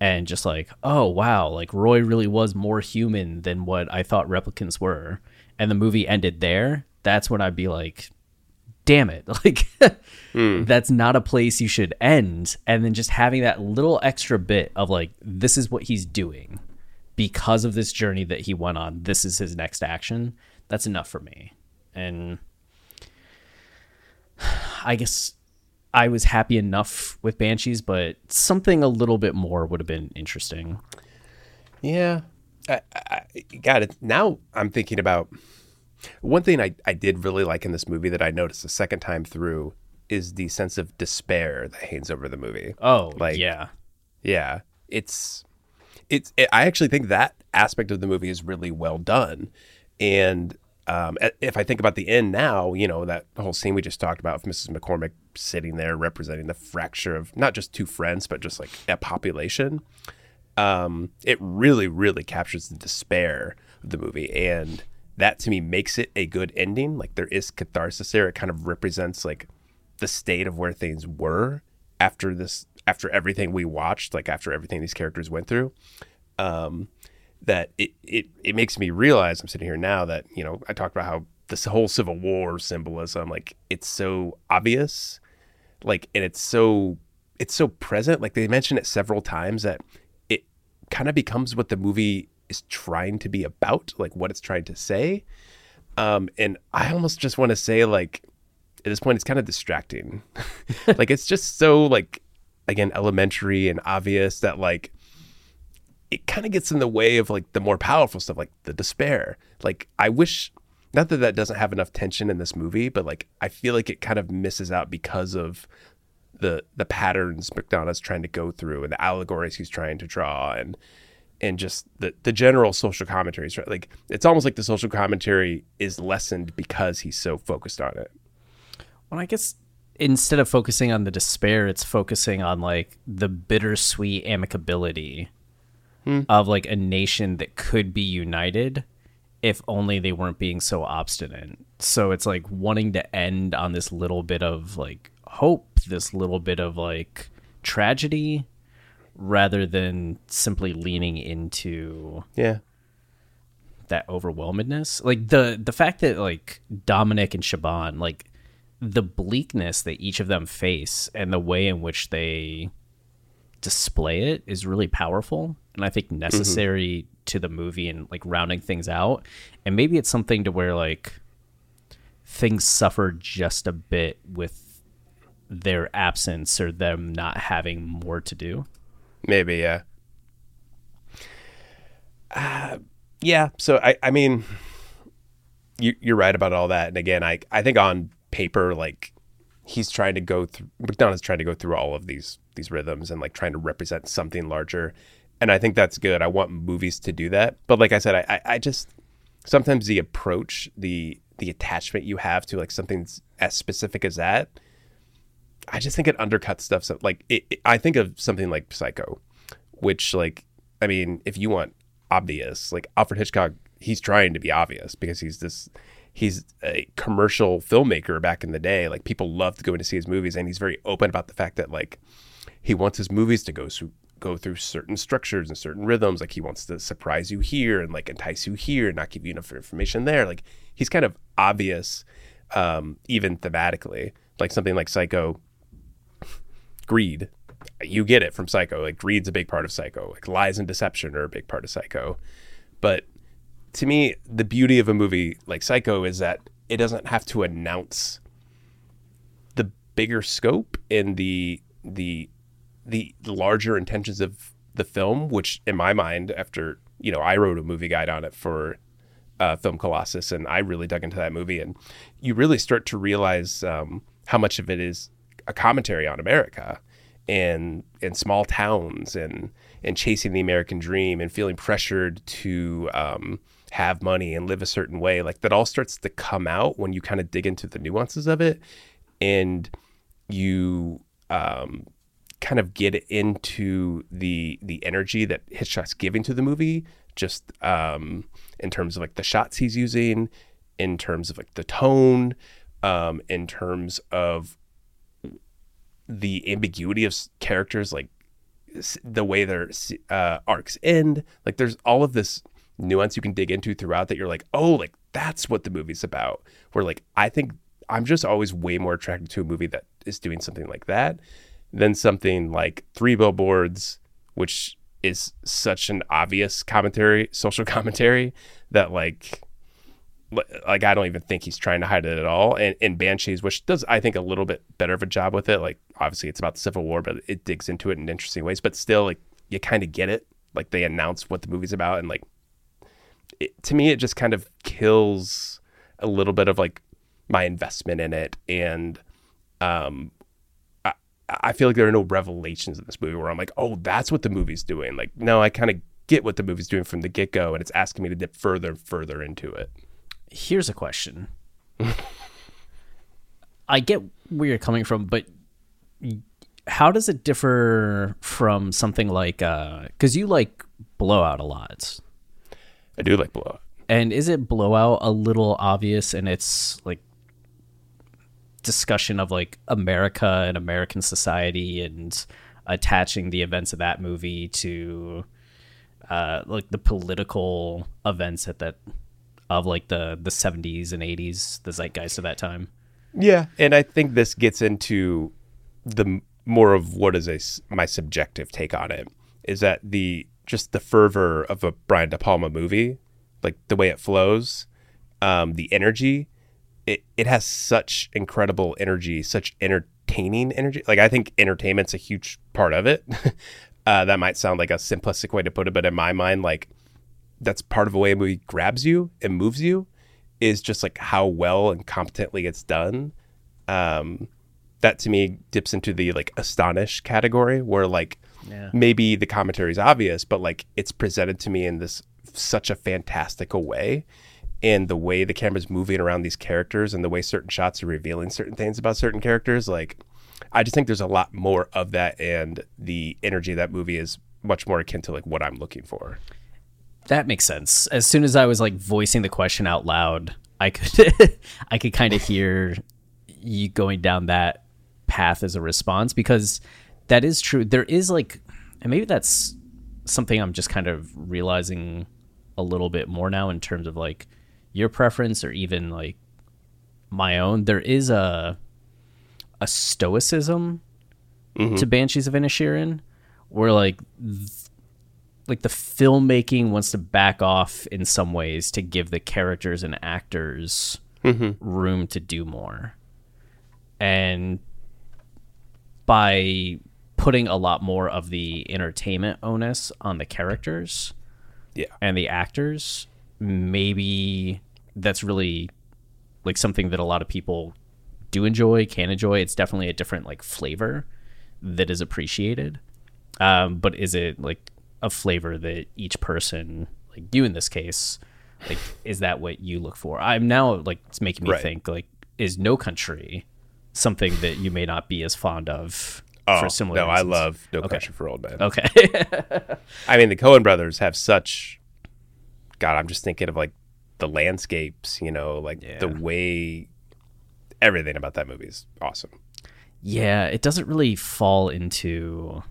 and just like, oh wow, like Roy really was more human than what I thought replicants were, and the movie ended there, that's when I'd be like, damn it, [LAUGHS] like hmm. that's not a place you should end. And then just having that little extra bit of like, this is what he's doing because of this journey that he went on. This is his next action. That's enough for me. And [SIGHS] I guess I was happy enough with Banshees, but something a little bit more would have been interesting. Yeah. I, I, got it. Now I'm thinking about one thing I, I did really like in this movie that I noticed the second time through is the sense of despair that hangs over the movie. Oh, Like- yeah. Yeah, it's it's. It, I actually think that aspect of the movie is really well done, and um, if I think about the end now, you know that whole scene we just talked about, with Mrs. McCormick sitting there representing the fracture of not just two friends, but just like a population. Um, it really, really captures the despair of the movie, and that to me makes it a good ending. Like there is catharsis there. It kind of represents like the state of where things were after this after everything we watched like after everything these characters went through um that it it, it makes me realize i'm sitting here now that you know i talked about how this whole civil war symbolism like it's so obvious like and it's so it's so present like they mention it several times that it kind of becomes what the movie is trying to be about like what it's trying to say. Um and i almost just want to say like at this point it's kind of distracting. [LAUGHS] Like it's just so like again elementary and obvious that like it kind of gets in the way of like the more powerful stuff like the despair. Like i wish not that that doesn't have enough tension in this movie but like i feel like it kind of misses out because of the the patterns McDonagh's trying to go through and the allegories he's trying to draw and and just the the general social commentaries right like it's almost like the social commentary is lessened because he's so focused on it. Well, I guess instead of focusing on the despair, it's focusing on like the bittersweet amicability hmm. of like a nation that could be united if only they weren't being so obstinate. So it's like wanting to end on this little bit of like hope, this little bit of like tragedy rather than simply leaning into yeah. that overwhelmedness. Like the the fact that like dominic and Siobhan like the bleakness that each of them face and the way in which they display it is really powerful and i think mm-hmm. necessary to the movie and like rounding things out. And maybe it's something to where like things suffer just a bit with their absence or them not having more to do Maybe, yeah. Uh, yeah. So I, I mean, you, you're right about all that. And again, I, I think on paper, like he's trying to go through, McDonagh's trying to go through all of these these rhythms and like trying to represent something larger. And I think that's good. I want movies to do that. But like I said, I, I, I just sometimes the approach, the the attachment you have to like something as specific as that, I just think it undercuts stuff. So like it, it- I think of something like Psycho, which like I mean, if you want obvious, like Alfred Hitchcock, he's trying to be obvious because he's this he's a commercial filmmaker back in the day. Like people love to go in to see his movies, and he's very open about the fact that like he wants his movies to go through go through certain structures and certain rhythms. Like he wants to surprise you here and like entice you here and not give you enough information there. Like he's kind of obvious, um, even thematically. Like something like Psycho, greed. You get it from Psycho. Like greed's a big part of Psycho. Like lies and deception are a big part of Psycho. But to me, the beauty of a movie like Psycho is that it doesn't have to announce the bigger scope and the the the larger intentions of the film, which in my mind, after you know, I wrote a movie guide on it for uh, Film Colossus, and I really dug into that movie, and you really start to realize um, how much of it is a commentary on America and and small towns and and chasing the American dream and feeling pressured to um, have money and live a certain way. Like that all starts to come out when you kind of dig into the nuances of it, and you um, kind of get into the the energy that Hitchcock's giving to the movie, just um, in terms of like the shots he's using, in terms of like the tone, um, in terms of the ambiguity of characters, like the way their uh, arcs end. Like there's all of this nuance you can dig into throughout that you're like, oh, like that's what the movie's about. Where like I think I'm just always way more attracted to a movie that is doing something like that than something like Three Billboards, which is such an obvious commentary, social [LAUGHS] commentary that like like I don't even think he's trying to hide it at all. And in Banshees, which does I think a little bit better of a job with it. Like obviously it's about the Civil War, but it digs into it in interesting ways. But still, like you kind of get it. Like they announce what the movie's about, and like it, to me, it just kind of kills a little bit of like my investment in it. And um, I, I feel like there are no revelations in this movie where I'm like, oh, that's what the movie's doing. Like, no, I kind of get what the movie's doing from the get go, and it's asking me to dip further and further into it. Here's a question. I get where you're coming from, but how does it differ from something like because you like blowout a lot I do like blowout. and is it blowout a little obvious in its like discussion of like america and american society and attaching the events of that movie to uh like the political events at that of like the the 70s and 80s the zeitgeist of that time Yeah, and I think this gets into the more of what is a s- my subjective take on it is that the just the fervor of a Brian De Palma movie, like the way it flows, um, the energy, it it has such incredible energy, such entertaining energy. Like I think entertainment's a huge part of it. [LAUGHS] uh, that might sound like a simplistic way to put it, but in my mind, like that's part of the way a movie grabs you and moves you is just like how well and competently it's done. Um, that to me dips into the like astonish category where like Yeah. maybe the commentary is obvious, but like it's presented to me in this such a fantastical way. And the way the camera's moving around these characters and the way certain shots are revealing certain things about certain characters, like I just think there's a lot more of that and the energy of that movie is much more akin to like what I'm looking for. That makes sense. As soon as I was like voicing the question out loud, I could [LAUGHS] I could kind of hear you going down that path as a response because that is true. There is like and maybe that's something I'm just kind of realizing a little bit more now in terms of like your preference or even like my own. There is a a stoicism mm-hmm. to Banshees of Inisherin where like like the filmmaking wants to back off in some ways to give the characters and actors room to do more. And by putting a lot more of the entertainment onus on the characters Yeah. and the actors, maybe that's really like something that a lot of people do enjoy, can enjoy. It's definitely a different like flavor that is appreciated. Um, but is it like a flavor that each person, like you in this case, like is that what you look for? I'm now like it's making me Right. think like is No Country something that you may not be as fond of Oh, for similar no, I love No Okay. Country for Old Men. Okay. [LAUGHS] I mean, the Coen brothers have such. God, I'm just thinking of like the landscapes, you know, like the way everything about that movie is awesome. Yeah, it doesn't really fall into.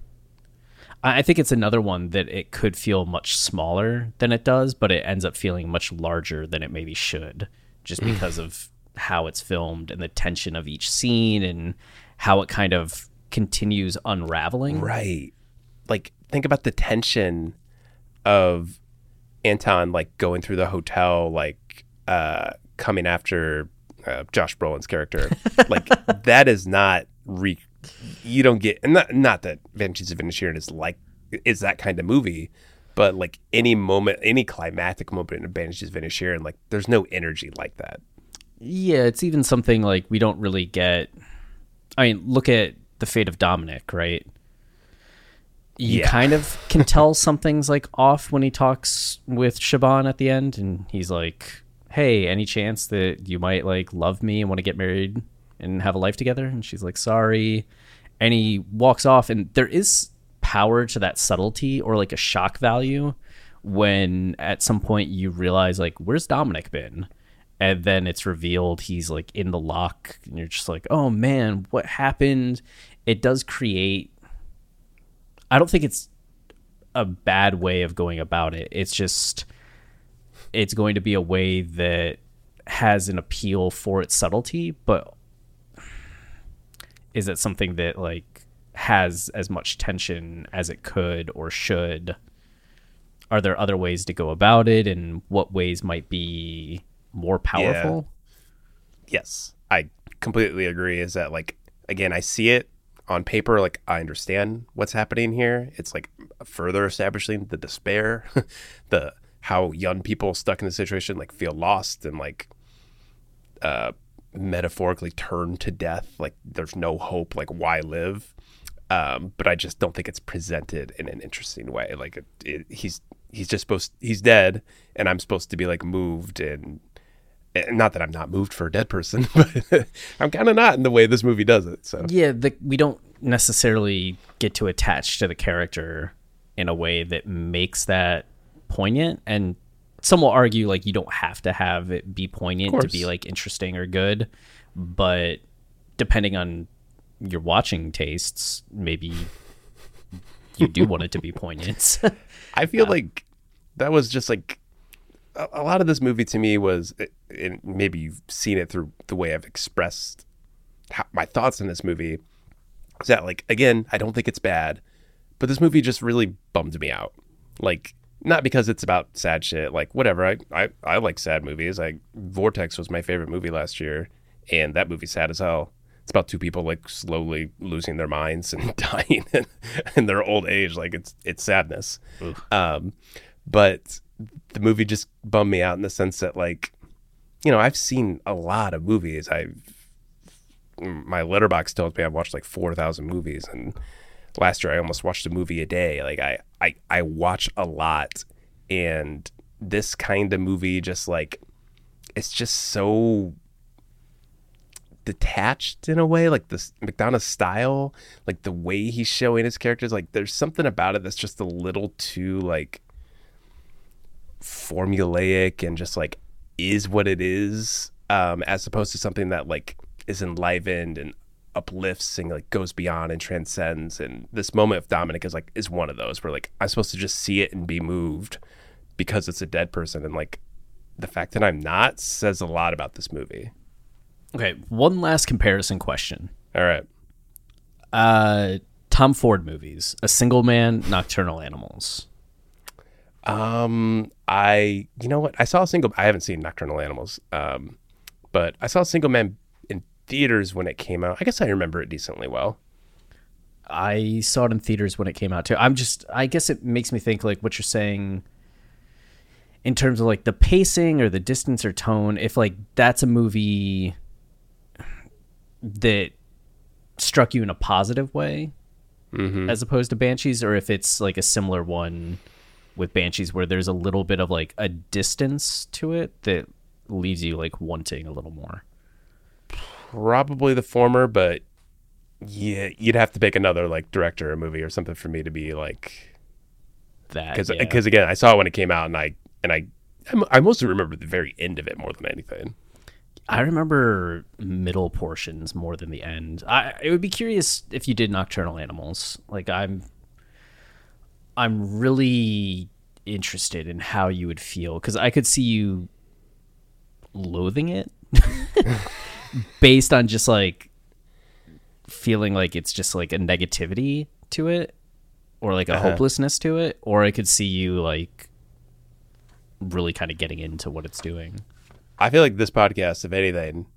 I think it's another one that it could feel much smaller than it does, but it ends up feeling much larger than it maybe should, just because of how it's filmed and the tension of each scene and how it kind of continues unraveling. Right. Like, think about the tension of Anton, like, going through the hotel, like, uh, coming after uh, Josh Brolin's character. [LAUGHS] like, that is not re. You don't get, and not, not that Banshees of Inisherin is like, is that kind of movie, but like any moment, any climactic moment in Banshees of Inisherin, like, there's no energy like that. Yeah, it's even something like we don't really get. I mean, look at the fate of Dominic, right? You Yeah. kind of can [LAUGHS] tell something's like off when he talks with Siobhan at the end, and he's like, "Hey, any chance that you might like love me and want to get married and have a life together?" And she's like, "Sorry," and he walks off, and there is power to that subtlety or like a shock value when at some point you realize like, "Where's Dominic been?" and then it's revealed he's like in the lock and you're just like oh man what happened it does create i don't think it's a bad way of going about it it's just it's going to be a way that has an appeal for its subtlety but is it something that like has as much tension as it could or should are there other ways to go about it and what ways might be more powerful. Yes, I completely agree. Is that like again, I see it on paper, like I understand what's happening here. It's like further establishing the despair, [LAUGHS] the how young people stuck in the situation like feel lost and like uh metaphorically turned to death. Like there's no hope. Like why live? Um, but I just don't think it's presented in an interesting way. Like it, it, he's he's just supposed he's dead, and I'm supposed to be like moved and and not that I'm not moved for a dead person, [LAUGHS] but [LAUGHS] I'm kind of not in the way this movie does it. So Yeah, the, we don't necessarily get to attach to the character in a way that makes that poignant. And some will argue like you don't have to have it be poignant to be like interesting or good, but depending on your watching tastes, maybe you do want it to be poignant. [LAUGHS] I feel like that was just like a, a lot of this movie to me was, eh, and maybe you've seen it through the way I've expressed how, my thoughts on this movie. Is that like again, I don't think it's bad, but this movie just really bummed me out. Like not because it's about sad shit, like whatever. I I, I like sad movies. Like Vortex was my favorite movie last year, and that movie's sad as hell. It's about two people like slowly losing their minds and [LAUGHS] dying in, in their old age. Like it's it's sadness. Um, but the movie just bummed me out in the sense that like, you know, I've seen a lot of movies. I've my Letterboxd tells me I've watched like four thousand movies, and last year I almost watched a movie a day. Like I I I watch a lot, and this kind of movie just like it's just so detached in a way like this McDonagh's style like the way he's showing his characters like there's something about it that's just a little too like formulaic and just like is what it is um as opposed to something that like is enlivened and uplifts and like goes beyond and transcends and this moment of dominic is like is one of those where like i'm supposed to just see it and be moved because it's a dead person and like the fact that i'm not says a lot about this movie okay, one last comparison question. all right Uh, Tom Ford movies: A Single Man, Nocturnal Animals. Um, I you know what? I saw a single. I haven't seen Nocturnal Animals. Um, but I saw a Single Man theaters when it came out. I guess I remember it decently well. I saw it in theaters when it came out too. I'm just, I guess it makes me think like what you're saying in terms of like the pacing or the distance or tone. If like that's a movie that struck you in a positive way, mm-hmm. as opposed to Banshees, or if it's like a similar one with Banshees where there's a little bit of like a distance to it that leaves you like wanting a little more. Probably the former, but yeah, you'd have to pick another like director or movie or something for me to be like That because yeah. because again, I saw it when it came out and I and I I mostly remember the very end of it more than anything. I remember middle portions more than the end. I it would be curious if you did Nocturnal Animals. Like I'm I'm really interested in how you would feel cuz I could see you loathing it [LAUGHS] based on just like feeling like it's just like a negativity to it or like a hopelessness to it or I could see you like really kind of getting into what it's doing. I feel like this podcast, if anything,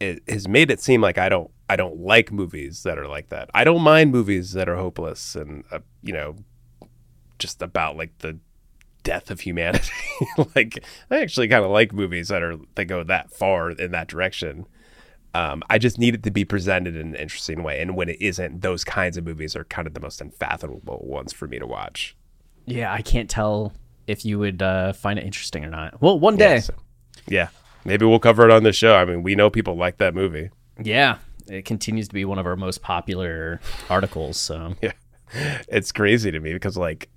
it has made it seem like I don't I don't like movies that are like that. I don't mind movies that are hopeless and uh, you know just about like the death of humanity. [LAUGHS] like I actually kind of like movies that are that go that far in that direction. Um, I just need it to be presented in an interesting way, and when it isn't, those kinds of movies are kind of the most unfathomable ones for me to watch. Yeah, I can't tell if you would uh, find it interesting or not. Well, one day. Yeah, so- yeah, maybe we'll cover it on the show. I mean, we know people like that movie. Yeah, it continues to be one of our most popular articles. So [LAUGHS] Yeah. It's crazy to me because like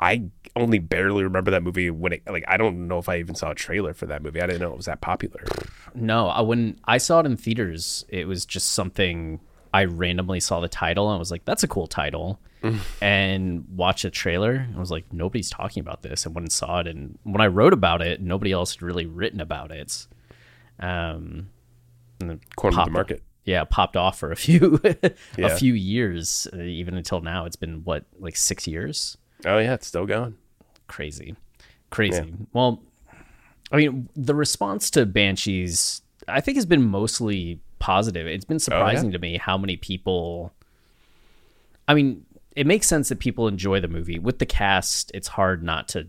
I only barely remember that movie when it like I don't know if I even saw a trailer for that movie. I didn't know it was that popular. no, I when I saw it in theaters, it was just something I randomly saw the title and I was like, "That's a cool title," [LAUGHS] and watched a trailer. and I was like, "Nobody's talking about this," and went and saw it. And when I wrote about it, nobody else had really written about it. Um, and then Corner of the popped- market. yeah, popped off for a few [LAUGHS] a Yeah. few years, uh, even until now. It's been what like six years. Oh yeah, it's still going. Crazy, crazy. Well, I mean, the response to Banshees, I think, has been mostly positive. It's been surprising to me how many people. I mean, it makes sense that people enjoy the movie. With the cast, it's hard not to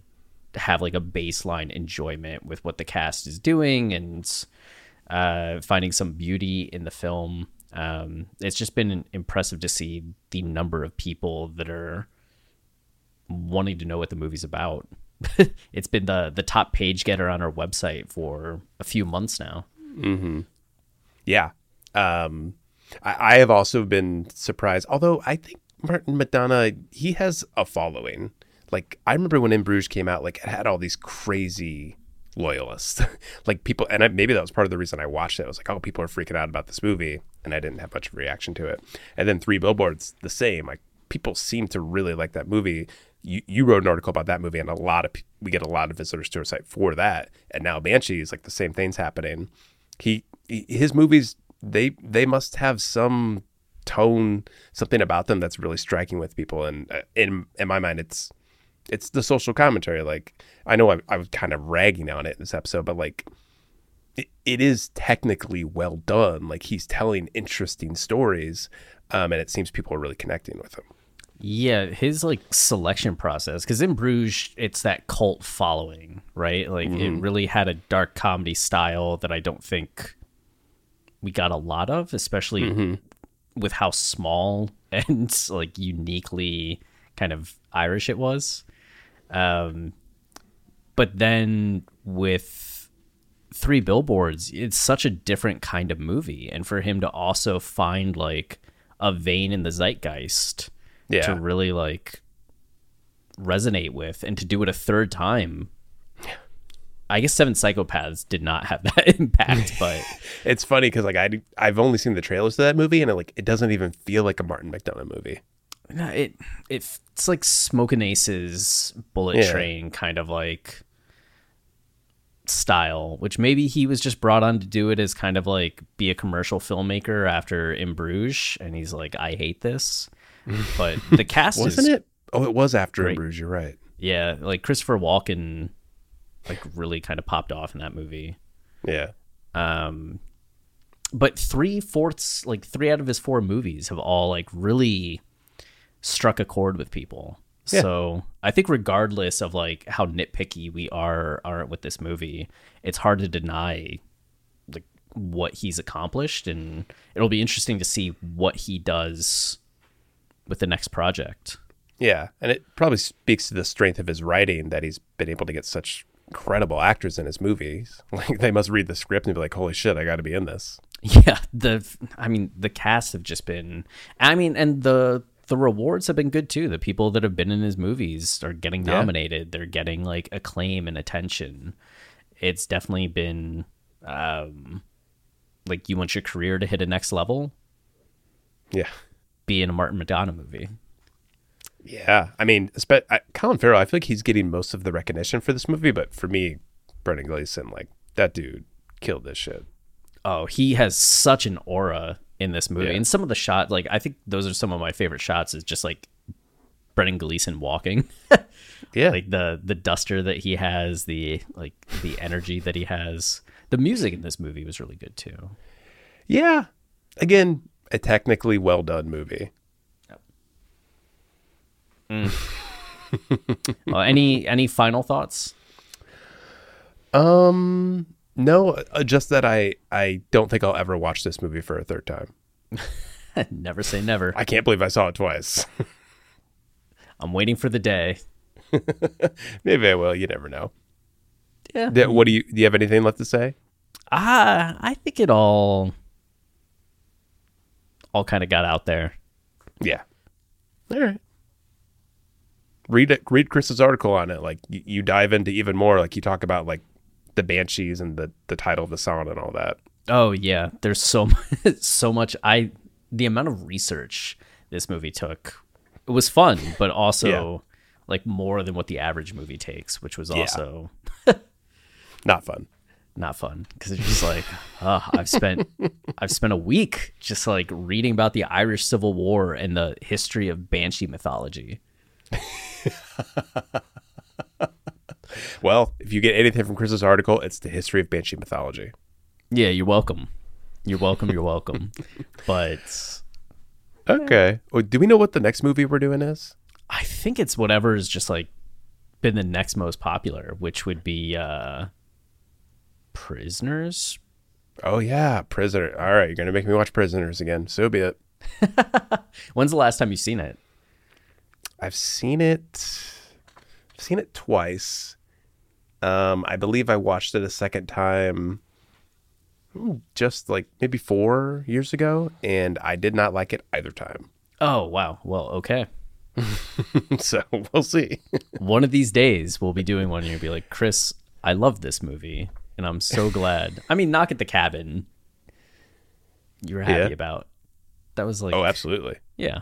have like a baseline enjoyment with what the cast is doing and uh, finding some beauty in the film. Um, it's just been impressive to see the number of people that are wanting to know what the movie's about. [LAUGHS] it's been the the top page getter on our website for a few months now. Yeah. Um, I, I have also been surprised, although I think Martin McDonagh, he has a following. Like, I remember when In Bruges came out, like, it had all these crazy loyalists. [LAUGHS] like, people, and I, maybe that was part of the reason I watched it. I was like, oh, people are freaking out about this movie. And I didn't have much of a reaction to it. And then Three Billboards, the same. Like, people seem to really like that movie. You, you wrote an article about that movie, and a lot of we get a lot of visitors to our site for that. And now banshee is like the same thing's happening. He, he his movies they they must have some tone, something about them that's really striking with people. And uh, in in my mind, it's it's the social commentary. Like I know I, was kind of ragging on it in this episode, but like it, it is technically well done. Like he's telling interesting stories, um, and it seems people are really connecting with him. Yeah, his like selection process because in Bruges, it's that cult following, right? Like it really had a dark comedy style that I don't think we got a lot of, especially with how small [LAUGHS] and like uniquely kind of Irish it was. Um, but then with three billboards, it's such a different kind of movie, and for him to also find like a vein in the zeitgeist Yeah. to really like resonate with, and to do it a third time. I guess Seven Psychopaths did not have [LAUGHS] that impact, but [LAUGHS] It's funny because like I I've only seen the trailers to that movie, and it, like it doesn't even feel like a Martin McDonagh movie. No, it it it's like Smoking Aces Bullet Yeah. Train kind of like style, which maybe he was just brought on to do it as kind of like be a commercial filmmaker after In Bruges, and he's like, I hate this. But the cast Wasn't it? Oh, it was after great. In Bruges. You're right. yeah, like Christopher Walken, like really kind of popped off in that movie. Yeah. Um, but three fourths, like three out of his four movies, have all like really struck a chord with people. Yeah. So I think, regardless of like how nitpicky we are aren't with this movie, it's hard to deny like what he's accomplished, and it'll be interesting to see what he does with the next project. Yeah, and it probably speaks to the strength of his writing that he's been able to get such incredible actors in his movies. [LAUGHS] Like they must read the script and be like, "Holy shit, I got to be in this." Yeah, the I mean the cast have just been I mean and the the rewards have been good too. The people that have been in his movies are getting Yeah. nominated. They're getting like acclaim and attention. It's definitely been um like you want your career to hit a next level, Yeah, be in a Martin McDonagh movie. yeah. I mean, I, Colin Farrell. I feel like he's getting most of the recognition for this movie, but for me, Brendan Gleeson, like that dude, killed this shit. Oh, he has such an aura in this movie. Yeah. And some of the shots, like I think those are some of my favorite shots is just like Brendan Gleeson walking. [LAUGHS] Yeah, like the the duster that he has, the like the energy that he has. The music in this movie was really good too. yeah. Again, a technically well done movie. [LAUGHS] Uh, any any final thoughts? Um, no, uh, just that I I don't think I'll ever watch this movie for a third time. [LAUGHS] never say never. I can't believe I saw it twice. [LAUGHS] I'm waiting for the day. Maybe I will. You never know. Yeah. What do you do? You have anything left to say? Ah, I think it all all kind of got out there. Yeah. All right. Read it. Read Chris's article on it. Like you, you dive into even more. Like you talk about like the banshees and the the title of the song and all that. Oh yeah, there's so much, [LAUGHS] so much. I the amount of research this movie took. It was fun, but also like more than what the average movie takes, which was Yeah. also [LAUGHS] [LAUGHS] Not fun. Not fun because it's just like oh, I've spent I've spent a week just like reading about the Irish Civil War and the history of Banshee mythology. Well, if you get anything from Chris's article, it's the history of Banshee mythology. Yeah, you're welcome. You're welcome. You're welcome. but Okay. Well, do we know what the next movie we're doing is? I think it's whatever is just like been the next most popular, which would be uh Prisoners. Oh yeah, Prisoner. All right, you're gonna make me watch Prisoners again. So be it. [LAUGHS] When's the last time you've seen it? I've seen it. I've seen it twice. Um, I believe I watched it a second time just like maybe four years ago, and I did not like it either time. Oh wow. Well, okay. [LAUGHS] so we'll see. [LAUGHS] One of these days we'll be doing one and you'll be like, Chris, I love this movie and I'm so glad. I mean, knock at the cabin. You were happy Yeah. about. That was like oh, absolutely. Yeah.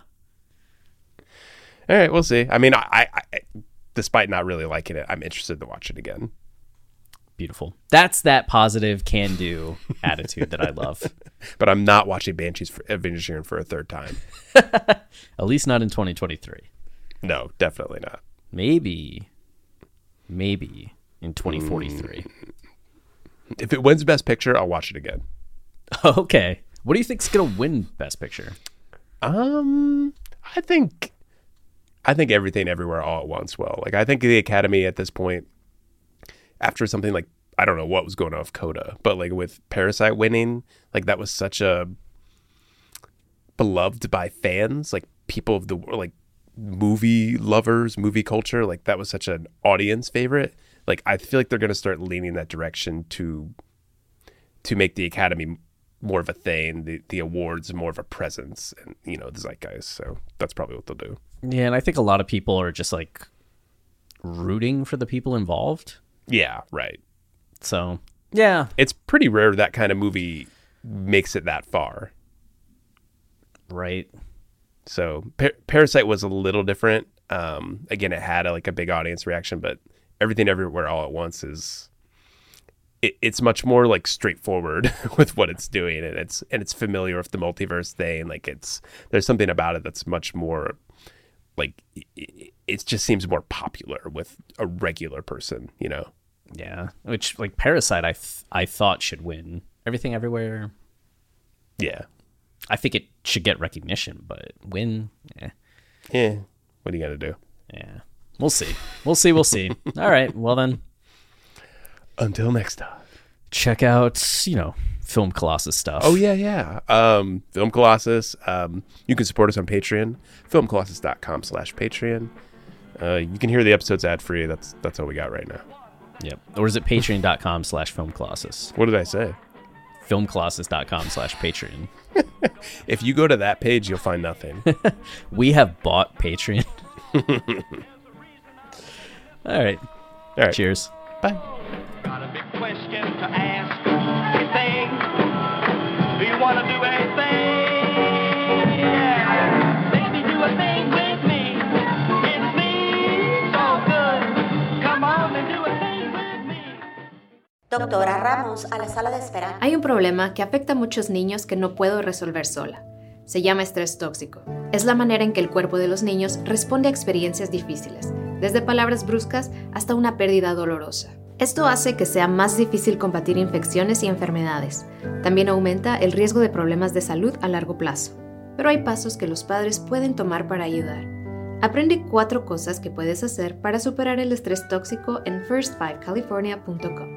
All right, we'll see. I mean, I, I, I despite not really liking it, I'm interested to watch it again. Beautiful. That's that positive can do [LAUGHS] attitude that I love. But I'm not watching Banshees of Inisherin for a third time. [LAUGHS] At least not in 2023. No, definitely not. Maybe, maybe in 2043. If it wins Best Picture, I'll watch it again. [LAUGHS] okay. What do you think's gonna win Best Picture? Um, I think, I think everything, everywhere, all at once. Will like I think the Academy at this point, after something like I don't know what was going on with Coda, but like with Parasite winning, like that was such a beloved by fans, like people of the world, like movie lovers, movie culture. Like that was such an audience favorite. Like I feel like they're going to start leaning that direction to to make the Academy more of a thing, the the awards more of a presence, and you know the zeitgeist. So that's probably what they'll do. Yeah, and I think a lot of people are just like rooting for the people involved. Yeah, right. So yeah, It's pretty rare that kind of movie makes it that far. right. So Par- Parasite was a little different. Um, again, it had a, like a big audience reaction, but Everything Everywhere All at Once is it, it's much more like straightforward [LAUGHS] with what it's doing, and it's and it's familiar with the multiverse thing. Like it's there's something about it that's much more like it, it just seems more popular with a regular person, you know. Yeah, which like Parasite, I th- I thought should win everything everywhere. Yeah. I think it should get recognition, but win, eh, Yeah. What are you gonna do? yeah. We'll see. We'll see. We'll see. [LAUGHS] All right. Well then, Until next time. check out you know Film Colossus stuff. Oh yeah, yeah. Um, Film Colossus. Um, you can support us on Patreon. Filmcolossus.com slash Patreon. Uh, you can hear the episodes ad free. That's that's all we got right now. Yep. Or is it patreon.com slash film colossus? What did I say? Filmcolossus.com slash Patreon. [LAUGHS] If you go to that page, you'll find nothing. [LAUGHS] We have bought Patreon. All right. All right. Cheers. Bye. Got a big question to ask. You think? Do you want to do anything? Yeah. Baby, do a thing with me. It's me so good. Come on and do a thing with me. Doctora Ramos, a la sala de espera. Hay un problema que afecta a muchos niños que no puedo resolver sola. Se llama estrés tóxico. Es la manera en que el cuerpo de los niños responde a experiencias difíciles, desde palabras bruscas hasta una pérdida dolorosa. Esto hace que sea más difícil combatir infecciones y enfermedades. También aumenta el riesgo de problemas de salud a largo plazo. Pero hay pasos que los padres pueden tomar para ayudar. Aprende cuatro cosas que puedes hacer para superar el estrés tóxico en first5california.com.